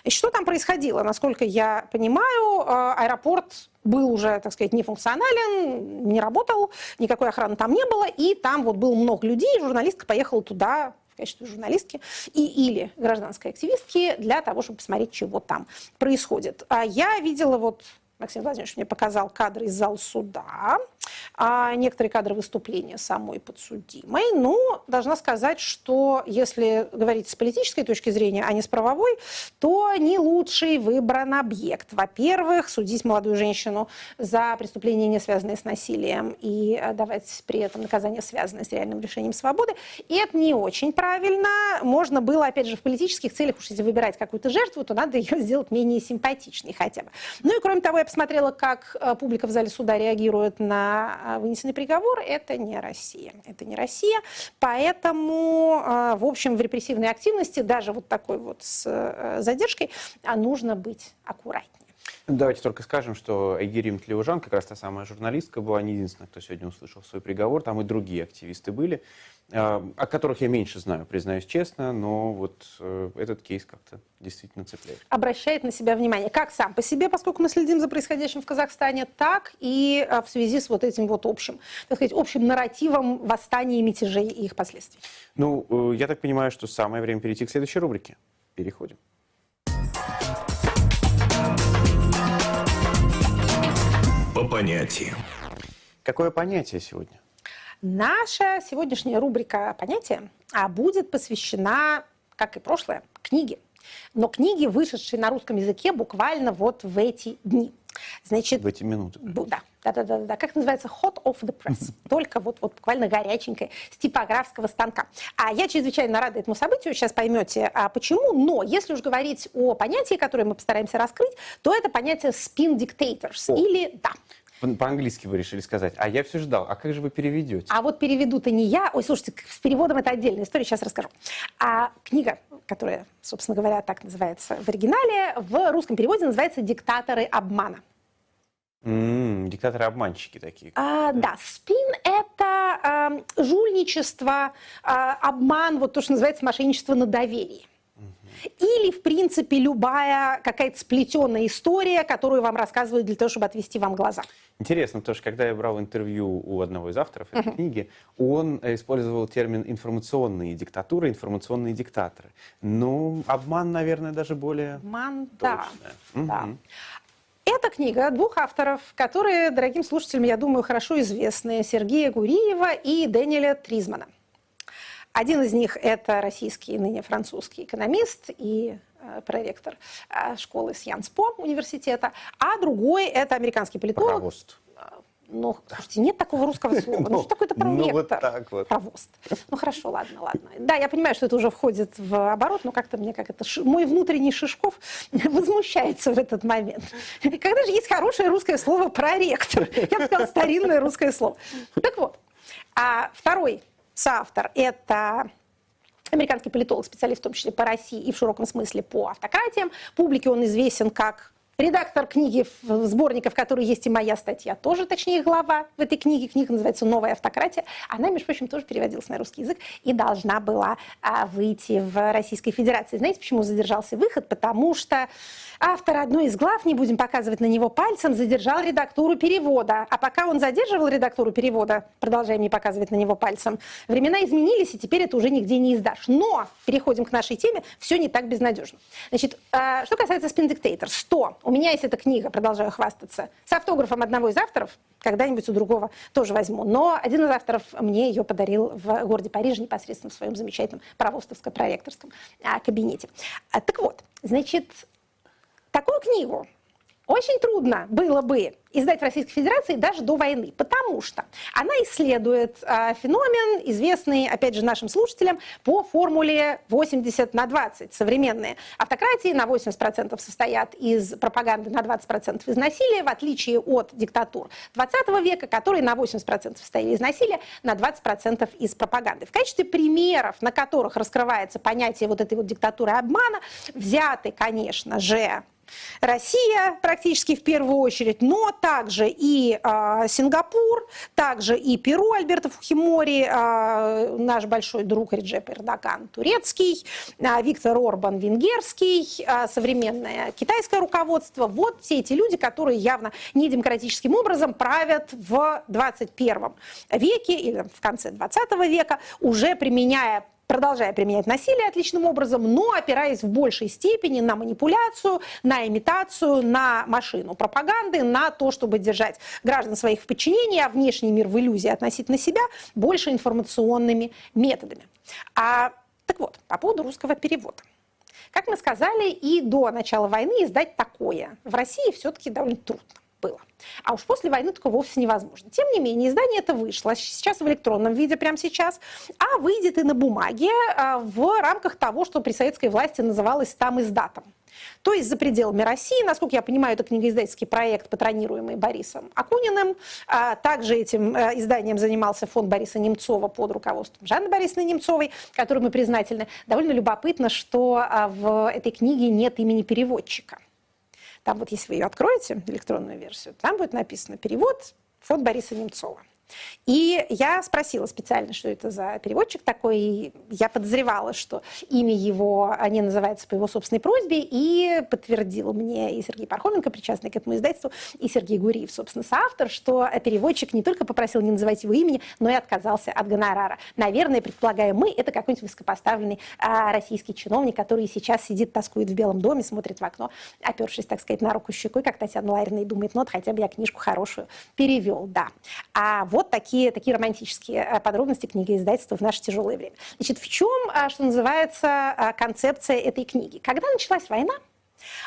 И что там происходило? Насколько я понимаю, э, аэропорт был уже, так сказать, нефункционален, не работал, никакой охраны там не было, и там вот было много людей, журналистка поехала туда качестве журналистки и или гражданской активистки для того, чтобы посмотреть, чего там происходит. А я видела вот Максим Владимирович мне показал кадры из зала суда, а некоторые кадры выступления самой подсудимой. Ну, должна сказать, что если говорить с политической точки зрения, а не с правовой, то не лучший выбран объект. Во-первых, судить молодую женщину за преступление, не связанное с насилием, и давать при этом наказание, связанное с реальным решением свободы. И это не очень правильно. Можно было, опять же, в политических целях, уж если выбирать какую-то жертву, то надо ее сделать менее симпатичной хотя бы. Ну и кроме того, я посмотрела, как э, публика в зале суда реагирует на э, вынесенный приговор. Это не Россия. Это не Россия. Поэтому, э, в общем, в репрессивной активности, даже вот такой вот с задержкой, нужно быть аккуратнее. Давайте только скажем, что Айгерим Тлеужан, как раз та самая журналистка, была не единственная, кто сегодня услышал свой приговор. Там и другие активисты были. А, о которых я меньше знаю, признаюсь честно, но вот э, этот кейс как-то действительно цепляет. Обращает на себя внимание, как сам по себе, поскольку мы следим за происходящим в Казахстане, так и э, в связи с вот этим вот общим, так сказать, общим нарративом восстания, мятежей и их последствий. Ну, э, я так понимаю, что самое время перейти к следующей рубрике. Переходим. Понятиям. Какое понятие сегодня? Наша сегодняшняя рубрика «Понятия» а, будет посвящена, как и прошлое, книге. Но книги, вышедшие на русском языке буквально вот в эти дни. Значит, в эти минуты. Да, да, да, да, да. Как называется? Hot off the press. Только вот, вот буквально горяченькое с типографского станка. А я чрезвычайно рада этому событию, сейчас поймете а почему. Но если уж говорить о понятии, которое мы постараемся раскрыть, то это понятие spin dictators. О. Или, да, по-английски вы решили сказать, а я все ждал. А как же вы переведете? А вот переведу-то не я. Ой, слушайте, с переводом это отдельная история, сейчас расскажу. А книга, которая, собственно говоря, так называется в оригинале, в русском переводе называется «Диктаторы обмана». Mm, диктаторы-обманщики такие. А, да, спин – это э, жульничество, э, обман, вот то, что называется мошенничество на доверии. Или, в принципе, любая какая-то сплетенная история, которую вам рассказывают для того, чтобы отвести вам глаза. Интересно, потому что когда я брал интервью у одного из авторов этой uh-huh. книги, он использовал термин информационные диктатуры, информационные диктаторы. Ну, обман, наверное, даже более Обман, точное. да. Угу. да. Эта книга двух авторов, которые дорогим слушателям, я думаю, хорошо известны, Сергея Гуриева и Дэниеля Тризмана. Один из них – это российский, ныне французский экономист и э, проректор э, школы Сьянспо университета, а другой – это американский политолог. Провост. Ну, слушайте, нет такого русского слова. Ну, что такое-то проректор? Ну, вот так вот. Провост. Ну, хорошо, ладно, ладно. Да, я понимаю, что это уже входит в оборот, но как-то мне как это... Мой внутренний Шишков возмущается в этот момент. Когда же есть хорошее русское слово «проректор»? Я бы сказала, старинное русское слово. Так вот, а второй соавтор – это американский политолог, специалист в том числе по России и в широком смысле по автократиям. Публике он известен как редактор книги сборников, в которой есть и моя статья, тоже, точнее, глава в этой книге. Книга называется «Новая автократия». Она, между прочим, тоже переводилась на русский язык и должна была а, выйти в Российской Федерации. Знаете, почему задержался выход? Потому что Автор одной из глав, не будем показывать на него пальцем, задержал редактуру перевода. А пока он задерживал редактуру перевода, продолжаем не показывать на него пальцем, времена изменились, и теперь это уже нигде не издашь. Но, переходим к нашей теме, все не так безнадежно. Значит, э, что касается Spin Dictator, 100. У меня есть эта книга, продолжаю хвастаться, с автографом одного из авторов, когда-нибудь у другого тоже возьму. Но один из авторов мне ее подарил в городе Париже непосредственно в своем замечательном правостовско-проекторском а, кабинете. А, так вот, значит, Такую книгу очень трудно было бы издать в Российской Федерации даже до войны, потому что она исследует э, феномен, известный, опять же, нашим слушателям по формуле 80 на 20. Современные автократии на 80% состоят из пропаганды, на 20% из насилия, в отличие от диктатур 20 века, которые на 80% состояли из насилия, на 20% из пропаганды. В качестве примеров, на которых раскрывается понятие вот этой вот диктатуры обмана, взяты, конечно же, Россия практически в первую очередь, но также и э, Сингапур, также и Перу Альберто Фухимори, э, наш большой друг Реджеп Эрдоган турецкий, э, Виктор Орбан венгерский, э, современное китайское руководство. Вот все эти люди, которые явно недемократическим образом правят в 21 веке или в конце 20 века, уже применяя продолжая применять насилие отличным образом, но опираясь в большей степени на манипуляцию, на имитацию, на машину пропаганды, на то, чтобы держать граждан своих в подчинении, а внешний мир в иллюзии относительно себя больше информационными методами. А, так вот, по поводу русского перевода. Как мы сказали, и до начала войны издать такое в России все-таки довольно трудно. А уж после войны такое вовсе невозможно. Тем не менее, издание это вышло сейчас в электронном виде, прямо сейчас, а выйдет и на бумаге а, в рамках того, что при советской власти называлось там издатом. То есть за пределами России, насколько я понимаю, это книгоиздательский проект, патронируемый Борисом Акуниным. А также этим э, изданием занимался фонд Бориса Немцова под руководством Жанны Борисовны Немцовой, которой мы признательны. Довольно любопытно, что а, в этой книге нет имени переводчика. Там вот, если вы ее откроете, электронную версию, там будет написано «Перевод фонд Бориса Немцова». И я спросила специально, что это за переводчик такой, и я подозревала, что имя его не называется по его собственной просьбе, и подтвердил мне и Сергей Пархоменко, причастный к этому издательству, и Сергей Гуриев, собственно, соавтор, что переводчик не только попросил не называть его имени, но и отказался от гонорара. Наверное, предполагаем мы, это какой-нибудь высокопоставленный а, российский чиновник, который сейчас сидит, тоскует в Белом доме, смотрит в окно, опершись, так сказать, на руку щекой, как Татьяна Ларина, и думает, ну вот хотя бы я книжку хорошую перевел, да. А вот Вот такие, такие романтические подробности книги издательства в наше тяжелое время. Значит, в чем, что называется, концепция этой книги? Когда началась война,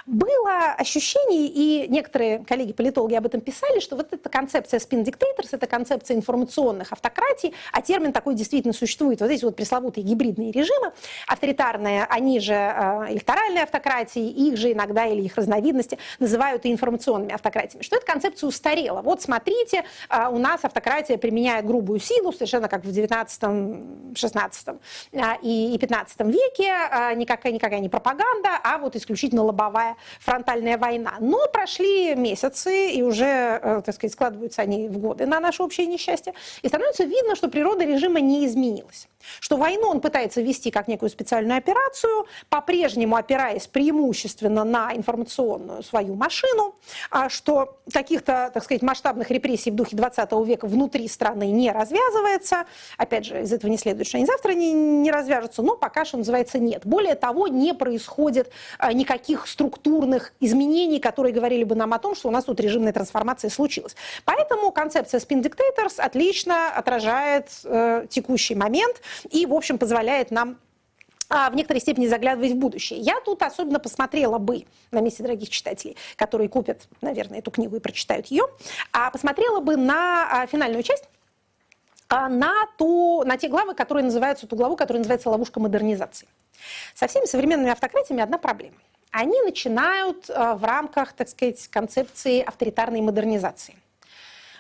было ощущение, и некоторые коллеги-политологи об этом писали, что вот эта концепция spin dictators, это концепция информационных автократий, а термин такой действительно существует. Вот эти вот пресловутые гибридные режимы, авторитарные, они же э, электоральные автократии, их же иногда или их разновидности называют и информационными автократиями. Что эта концепция устарела. Вот смотрите, э, у нас автократия применяет грубую силу, совершенно как в 19, 16 э, и 15 веке, никакая, никакая не пропаганда, а вот исключительно лобовая лобовая фронтальная война. Но прошли месяцы, и уже, э, так сказать, складываются они в годы на наше общее несчастье, и становится видно, что природа режима не изменилась. Что войну он пытается вести как некую специальную операцию, по-прежнему опираясь преимущественно на информационную свою машину, а что каких-то, так сказать, масштабных репрессий в духе 20 века внутри страны не развязывается. Опять же, из этого не следует, что они завтра не, не развяжутся, но пока что называется нет. Более того, не происходит а, никаких структурных изменений, которые говорили бы нам о том, что у нас тут режимная трансформация случилась. Поэтому концепция Spin Dictators отлично отражает э, текущий момент и, в общем, позволяет нам а, в некоторой степени заглядывать в будущее. Я тут особенно посмотрела бы на месте дорогих читателей, которые купят, наверное, эту книгу и прочитают ее, а посмотрела бы на а, финальную часть, на, ту, на те главы, которые называются, ту главу, которая называется «Ловушка модернизации». Со всеми современными автократиями одна проблема. Они начинают в рамках, так сказать, концепции авторитарной модернизации.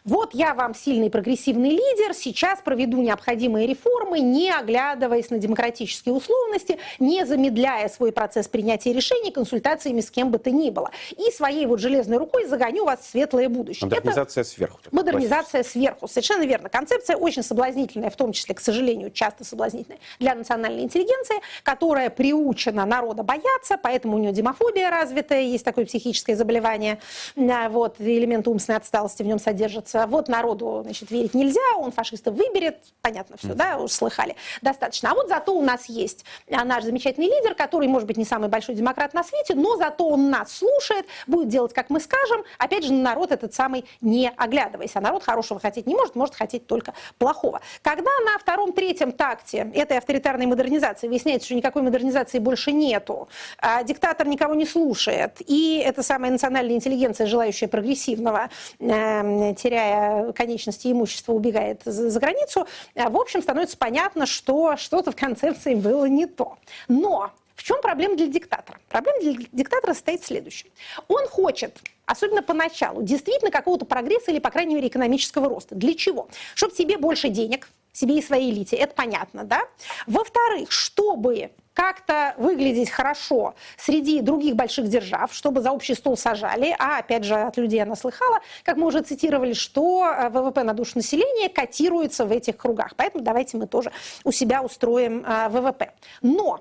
Вот я вам сильный прогрессивный лидер, сейчас проведу необходимые реформы, не оглядываясь на демократические условности, не замедляя свой процесс принятия решений консультациями с кем бы то ни было. И своей вот железной рукой загоню вас в светлое будущее. Модернизация Это сверху. Модернизация сверху. Совершенно верно. Концепция очень соблазнительная, в том числе, к сожалению, часто соблазнительная для национальной интеллигенции, которая приучена народа бояться, поэтому у нее демофобия развитая, есть такое психическое заболевание, вот, элемент умственной отсталости в нем содержится кажется, вот народу значит, верить нельзя, он фашистов выберет, понятно все, да, уж слыхали, достаточно. А вот зато у нас есть а, наш замечательный лидер, который, может быть, не самый большой демократ на свете, но зато он нас слушает, будет делать, как мы скажем, опять же, народ этот самый не оглядываясь. А народ хорошего хотеть не может, может хотеть только плохого. Когда на втором-третьем такте этой авторитарной модернизации выясняется, что никакой модернизации больше нету, а диктатор никого не слушает, и эта самая национальная интеллигенция, желающая прогрессивного, э, теряет теряя конечности имущества, убегает за, границу, э, в общем, становится понятно, что что-то в концепции было не то. Но в чем проблема для диктатора? Проблема для диктатора состоит в следующем. Он хочет особенно поначалу, действительно какого-то прогресса или, по крайней мере, экономического роста. Для чего? Чтобы себе больше денег, себе и своей элите, это понятно, да? Во-вторых, чтобы как-то выглядеть хорошо среди других больших держав, чтобы за общий стол сажали, а опять же от людей она слыхала, как мы уже цитировали, что э, ВВП на душу населения котируется в этих кругах. Поэтому давайте мы тоже у себя устроим э, ВВП. Но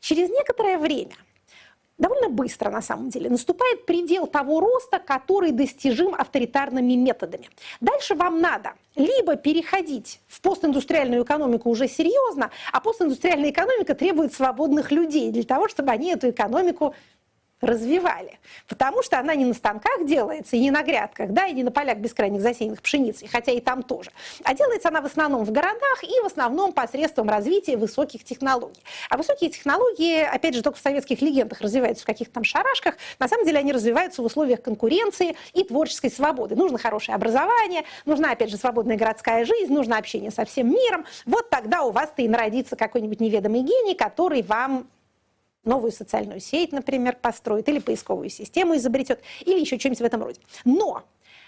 через некоторое время довольно быстро на самом деле наступает предел того роста, который достижим авторитарными методами. Дальше вам надо либо переходить в постиндустриальную экономику уже серьезно, а постиндустриальная экономика требует свободных людей для того, чтобы они эту экономику развивали. Потому что она не на станках делается, и не на грядках, да, и не на полях бескрайних засеянных пшеницей, хотя и там тоже. А делается она в основном в городах и в основном посредством развития высоких технологий. А высокие технологии, опять же, только в советских легендах развиваются в каких-то там шарашках. На самом деле они развиваются в условиях конкуренции и творческой свободы. Нужно хорошее образование, нужна, опять же, свободная городская жизнь, нужно общение со всем миром. Вот тогда у вас-то и народится какой-нибудь неведомый гений, который вам новую социальную сеть, например, построит, или поисковую систему изобретет, или еще что-нибудь в этом роде. Но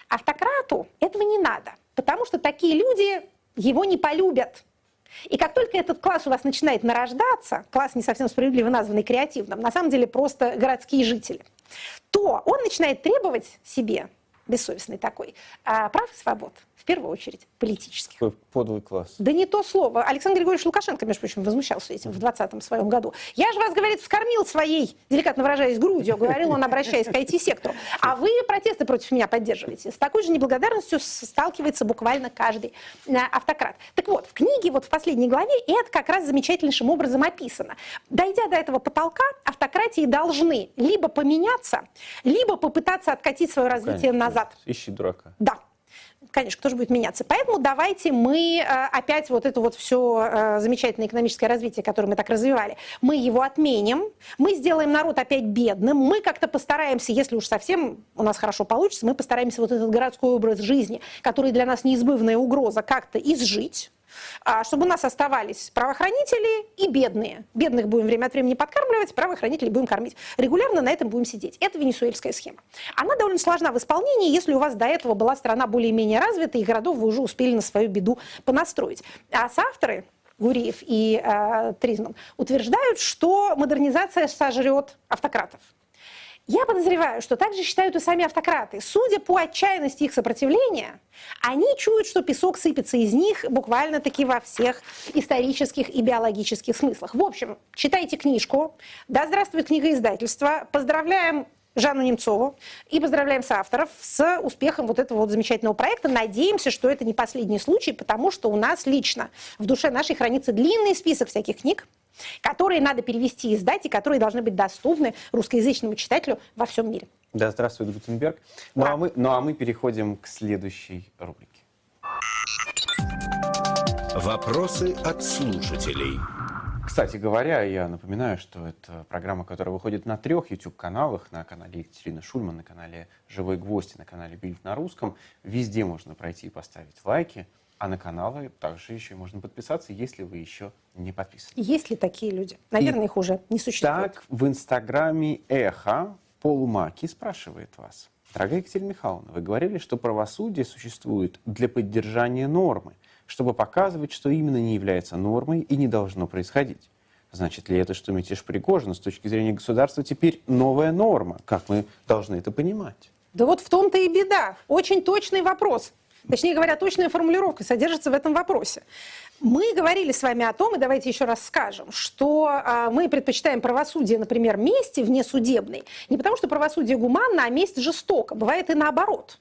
автократу этого не надо, потому что такие люди его не полюбят. И как только этот класс у вас начинает нарождаться, класс не совсем справедливо названный креативным, на самом деле просто городские жители, то он начинает требовать себе, бессовестный такой, а, прав и свобод в первую очередь политических. Какой подлый класс. Да не то слово. Александр Григорьевич Лукашенко, между прочим, возмущался этим в 20 своем году. Я же вас, говорит, вскормил своей, деликатно выражаясь, грудью, говорил он, обращаясь к IT-сектору. А вы протесты против меня поддерживаете. С такой же неблагодарностью сталкивается буквально каждый э, автократ. Так вот, в книге, вот в последней главе, это как раз замечательнейшим образом описано. Дойдя до этого потолка, автократии должны либо поменяться, либо попытаться откатить свое развитие Конечно. назад. Ищи дурака. Да. Конечно, кто же будет меняться? Поэтому давайте мы э, опять вот это вот все э, замечательное экономическое развитие, которое мы так развивали, мы его отменим, мы сделаем народ опять бедным, мы как-то постараемся, если уж совсем у нас хорошо получится, мы постараемся вот этот городской образ жизни, который для нас неизбывная угроза, как-то изжить чтобы у нас оставались правоохранители и бедные. Бедных будем время от времени подкармливать, правоохранителей будем кормить. Регулярно на этом будем сидеть. Это венесуэльская схема. Она довольно сложна в исполнении, если у вас до этого была страна более-менее развитая, и городов вы уже успели на свою беду понастроить. А соавторы, Гуриев и э, Тризман, утверждают, что модернизация сожрет автократов. Я подозреваю, что также считают и сами автократы. Судя по отчаянности их сопротивления, они чуют, что песок сыпется из них буквально-таки во всех исторических и биологических смыслах. В общем, читайте книжку. Да здравствует книга издательства. Поздравляем Жанну Немцову и поздравляем авторов с успехом вот этого вот замечательного проекта. Надеемся, что это не последний случай, потому что у нас лично в душе нашей хранится длинный список всяких книг, которые надо перевести и издать, и которые должны быть доступны русскоязычному читателю во всем мире. Да, здравствует Гутенберг. Ну, а мы, ну а мы переходим к следующей рубрике. Вопросы от слушателей. Кстати говоря, я напоминаю, что это программа, которая выходит на трех YouTube-каналах, на канале Екатерины Шульман, на канале «Живой гвоздь» и на канале «Бильд на русском». Везде можно пройти и поставить лайки – а на каналы также еще можно подписаться, если вы еще не подписаны. Есть ли такие люди? Наверное, и их уже не существует. Так, в Инстаграме «Эхо» Полумаки спрашивает вас. Дорогая Екатерина Михайловна, вы говорили, что правосудие существует для поддержания нормы, чтобы показывать, что именно не является нормой и не должно происходить. Значит ли это, что мятеж Пригожина с точки зрения государства теперь новая норма? Как мы должны это понимать? Да вот в том-то и беда. Очень точный вопрос. Точнее говоря, точная формулировка содержится в этом вопросе. Мы говорили с вами о том, и давайте еще раз скажем, что а, мы предпочитаем правосудие, например, мести вне судебной, не потому что правосудие гуманно, а месть жестоко. Бывает и наоборот.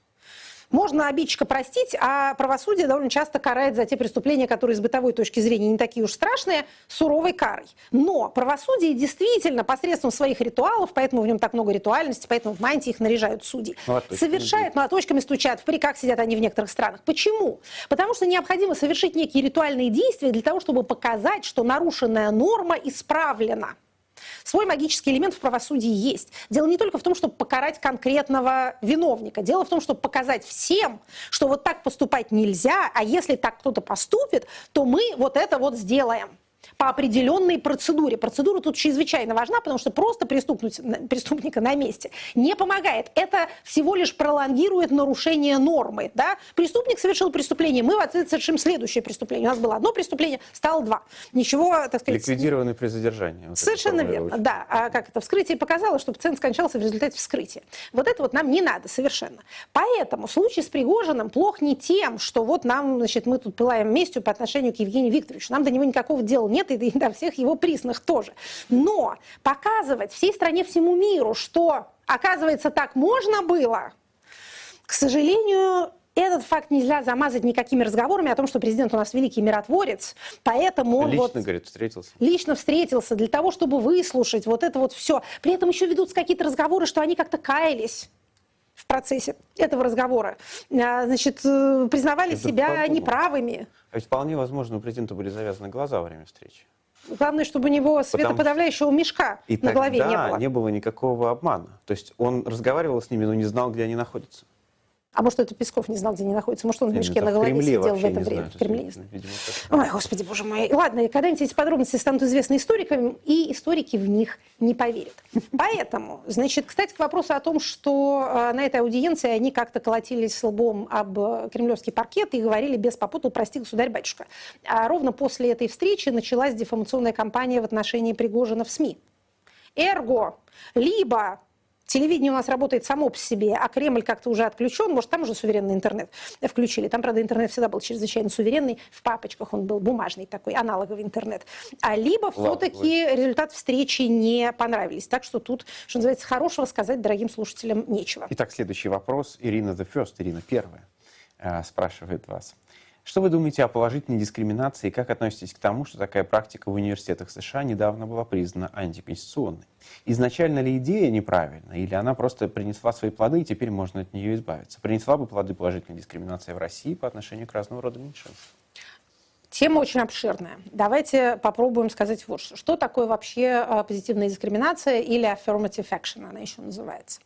Можно обидчика простить, а правосудие довольно часто карает за те преступления, которые с бытовой точки зрения не такие уж страшные, суровой карой. Но правосудие действительно посредством своих ритуалов, поэтому в нем так много ритуальности, поэтому в мантии их наряжают судьи, молоточками совершает, молоточками стучат, в париках сидят они в некоторых странах. Почему? Потому что необходимо совершить некие ритуальные действия для того, чтобы показать, что нарушенная норма исправлена. Свой магический элемент в правосудии есть. Дело не только в том, чтобы покарать конкретного виновника. Дело в том, чтобы показать всем, что вот так поступать нельзя, а если так кто-то поступит, то мы вот это вот сделаем по определенной процедуре. Процедура тут чрезвычайно важна, потому что просто преступнуть, преступника на месте не помогает. Это всего лишь пролонгирует нарушение нормы. Да? Преступник совершил преступление, мы в ответ совершим следующее преступление. У нас было одно преступление, стало два. Ничего, так сказать... Ликвидированный при задержании. Вот Совершенно верно, да. А как это? Вскрытие показало, что пациент скончался в результате вскрытия. Вот это вот нам не надо совершенно. Поэтому случай с Пригожиным плох не тем, что вот нам, значит, мы тут пылаем местью по отношению к Евгению Викторовичу. Нам до него никакого дела нет, и до всех его присных тоже. Но показывать всей стране, всему миру, что, оказывается, так можно было, к сожалению, этот факт нельзя замазать никакими разговорами о том, что президент у нас великий миротворец, поэтому он лично, вот говорит, встретился. Лично встретился для того, чтобы выслушать вот это вот все. При этом еще ведутся какие-то разговоры, что они как-то каялись процессе этого разговора. А, значит, э, признавали Это себя подумал. неправыми. А ведь вполне возможно, у президента были завязаны глаза во время встречи. Главное, чтобы у него светоподавляющего мешка и на голове не было. не было никакого обмана. То есть он разговаривал с ними, но не знал, где они находятся. А может, это Песков не знал, где они находятся? Может, он в мешке на голове сидел в это время? Знаю, в Кремле не знаю. Видимо, Ой, господи, боже мой. Ладно, когда-нибудь эти подробности станут известны историкам, и историки в них не поверят. Поэтому, значит, кстати, к вопросу о том, что э, на этой аудиенции они как-то колотились лбом об кремлевский паркет и говорили без попутал «прости, государь-батюшка». А ровно после этой встречи началась дефамационная кампания в отношении Пригожина в СМИ. Эрго, либо телевидение у нас работает само по себе, а Кремль как-то уже отключен, может, там уже суверенный интернет включили. Там, правда, интернет всегда был чрезвычайно суверенный, в папочках он был бумажный такой, аналоговый интернет. А либо все-таки результат встречи не понравились. Так что тут, что называется, хорошего сказать дорогим слушателям нечего. Итак, следующий вопрос. Ирина The First, Ирина первая, э, спрашивает вас. Что вы думаете о положительной дискриминации и как относитесь к тому, что такая практика в университетах США недавно была признана антиконституционной? Изначально ли идея неправильна, или она просто принесла свои плоды, и теперь можно от нее избавиться? Принесла бы плоды положительной дискриминации в России по отношению к разного рода меньшинствам? Тема очень обширная. Давайте попробуем сказать вот что. Что такое вообще а, позитивная дискриминация или affirmative action, она еще называется.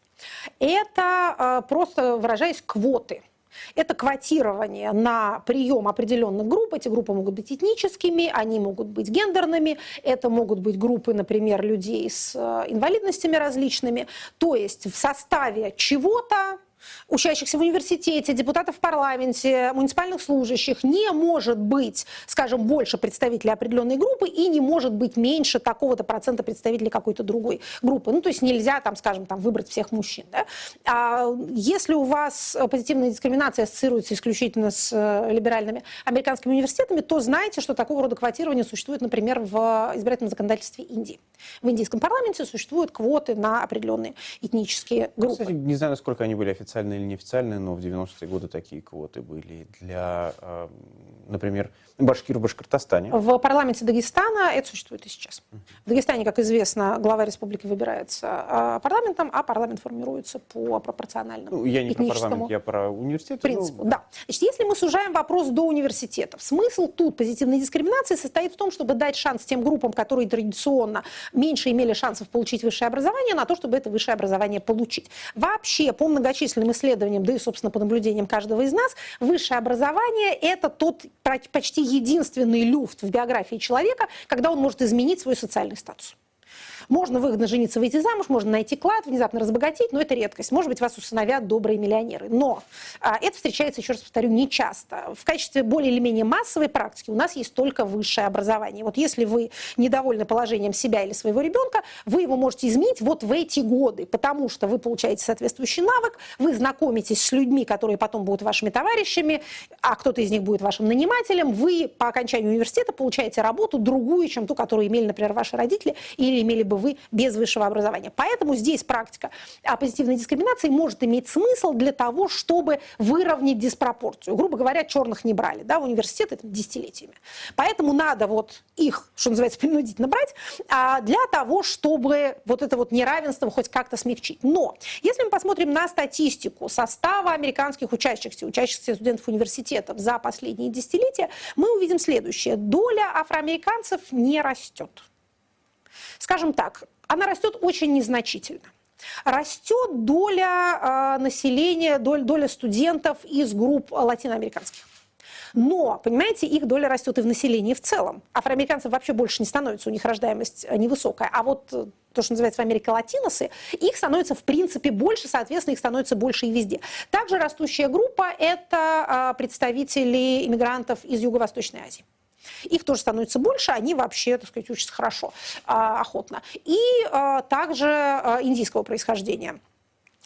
Это, а, просто выражаясь, квоты – это квотирование на прием определенных групп. Эти группы могут быть этническими, они могут быть гендерными, это могут быть группы, например, людей с э, инвалидностями различными. То есть в составе чего-то учащихся в университете, депутатов в парламенте, муниципальных служащих не может быть, скажем, больше представителей определенной группы и не может быть меньше такого-то процента представителей какой-то другой группы. Ну, то есть нельзя, там, скажем, там, выбрать всех мужчин. Да? А если у вас позитивная дискриминация ассоциируется исключительно с э, либеральными американскими университетами, то знайте, что такого рода квотирование существует, например, в избирательном законодательстве Индии. В индийском парламенте существуют квоты на определенные этнические группы. Кстати, не знаю, насколько они были официально официальные или неофициальные, но в 90-е годы такие квоты были для, э, например, башкир в Башкортостане. В парламенте Дагестана это существует и сейчас. В Дагестане, как известно, глава республики выбирается а, парламентом, а парламент формируется по пропорциональному ну, Я не про парламент, я про университет. Принципу, ну... да. Значит, если мы сужаем вопрос до университетов, смысл тут позитивной дискриминации состоит в том, чтобы дать шанс тем группам, которые традиционно меньше имели шансов получить высшее образование, на то, чтобы это высшее образование получить. Вообще, по многочисленным исследованиям, да и, собственно, по наблюдениям каждого из нас, высшее образование – это тот почти единственный люфт в биографии человека, когда он может изменить свой социальный статус. Можно выгодно жениться, выйти замуж, можно найти клад, внезапно разбогатеть, но это редкость. Может быть, вас усыновят добрые миллионеры. Но а, это встречается, еще раз повторю, не часто. В качестве более или менее массовой практики у нас есть только высшее образование. Вот если вы недовольны положением себя или своего ребенка, вы его можете изменить вот в эти годы, потому что вы получаете соответствующий навык, вы знакомитесь с людьми, которые потом будут вашими товарищами, а кто-то из них будет вашим нанимателем, вы по окончанию университета получаете работу другую, чем ту, которую имели, например, ваши родители или имели бы вы без высшего образования. Поэтому здесь практика позитивной дискриминации может иметь смысл для того, чтобы выровнять диспропорцию. Грубо говоря, черных не брали да, в университеты десятилетиями. Поэтому надо вот их, что называется, принудительно брать а, для того, чтобы вот это вот неравенство хоть как-то смягчить. Но если мы посмотрим на статистику состава американских учащихся, учащихся студентов университетов за последние десятилетия, мы увидим следующее. Доля афроамериканцев не растет скажем так, она растет очень незначительно. Растет доля э, населения, доля, доля студентов из групп латиноамериканских. Но, понимаете, их доля растет и в населении в целом. Афроамериканцев вообще больше не становится, у них рождаемость э, невысокая. А вот э, то, что называется в Америке латиносы, их становится в принципе больше, соответственно, их становится больше и везде. Также растущая группа – это э, представители иммигрантов из Юго-Восточной Азии. Их тоже становится больше, они вообще, так сказать, учатся хорошо, а, охотно. И а, также а, индийского происхождения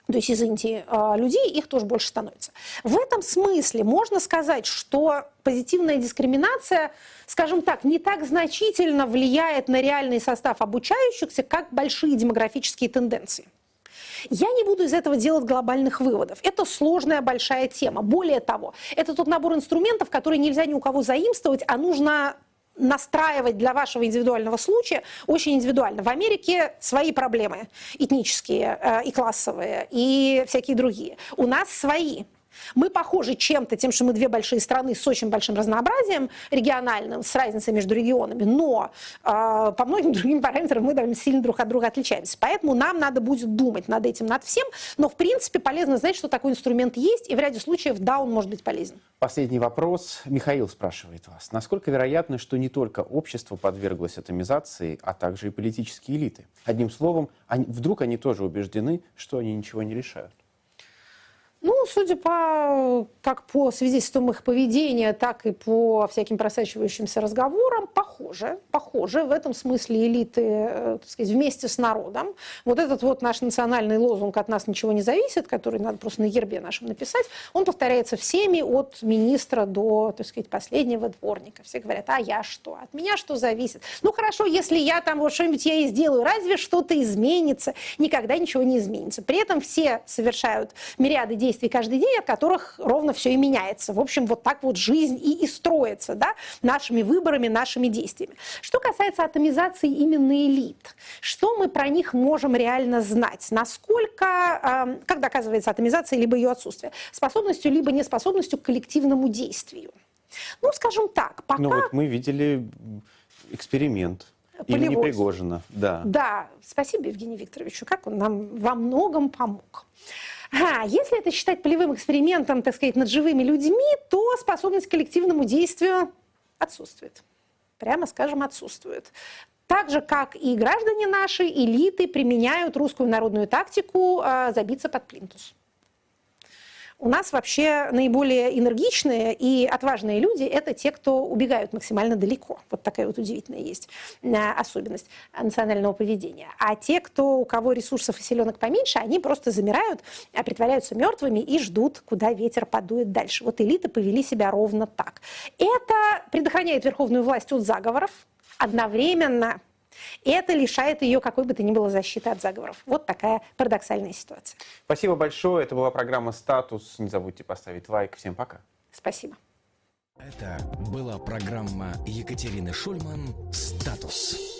то есть из Индии людей, их тоже больше становится. В этом смысле можно сказать, что позитивная дискриминация, скажем так, не так значительно влияет на реальный состав обучающихся, как большие демографические тенденции. Я не буду из этого делать глобальных выводов. Это сложная большая тема. Более того, это тот набор инструментов, который нельзя ни у кого заимствовать, а нужно настраивать для вашего индивидуального случая очень индивидуально. В Америке свои проблемы этнические э, и классовые, и всякие другие. У нас свои. Мы похожи чем-то тем, что мы две большие страны с очень большим разнообразием региональным, с разницей между регионами, но э, по многим другим параметрам мы довольно сильно друг от друга отличаемся. Поэтому нам надо будет думать над этим, над всем, но в принципе полезно знать, что такой инструмент есть, и в ряде случаев, да, он может быть полезен. Последний вопрос. Михаил спрашивает вас. Насколько вероятно, что не только общество подверглось атомизации, а также и политические элиты? Одним словом, они, вдруг они тоже убеждены, что они ничего не решают? Ну, судя по, как по свидетельствам их поведения, так и по всяким просачивающимся разговорам, похоже похожи. В этом смысле элиты, э, так сказать, вместе с народом. Вот этот вот наш национальный лозунг «от нас ничего не зависит», который надо просто на гербе нашем написать, он повторяется всеми от министра до, так сказать, последнего дворника. Все говорят, а я что? От меня что зависит? Ну хорошо, если я там вот что-нибудь я и сделаю, разве что-то изменится? Никогда ничего не изменится. При этом все совершают мириады действий каждый день, от которых ровно все и меняется. В общем, вот так вот жизнь и, и строится, да, нашими выборами, нашими действиями. Что касается атомизации именно элит, что мы про них можем реально знать? Насколько, э, как доказывается атомизация, либо ее отсутствие? Способностью, либо неспособностью к коллективному действию. Ну, скажем так, пока... Ну вот мы видели эксперимент имени Полевой. Пригожина. Да. Да, спасибо Евгению Викторовичу, как он нам во многом помог. А, если это считать полевым экспериментом, так сказать, над живыми людьми, то способность к коллективному действию отсутствует. Прямо скажем, отсутствует. Так же, как и граждане наши, элиты применяют русскую народную тактику э, забиться под плинтус. У нас вообще наиболее энергичные и отважные люди – это те, кто убегают максимально далеко. Вот такая вот удивительная есть э, особенность национального поведения. А те, кто, у кого ресурсов и селенок поменьше, они просто замирают, а притворяются мертвыми и ждут, куда ветер подует дальше. Вот элиты повели себя ровно так. Это предохраняет верховную власть от заговоров, одновременно это лишает ее какой бы то ни было защиты от заговоров. Вот такая парадоксальная ситуация. Спасибо большое. Это была программа «Статус». Не забудьте поставить лайк. Всем пока. Спасибо. Это была программа Екатерины Шульман «Статус».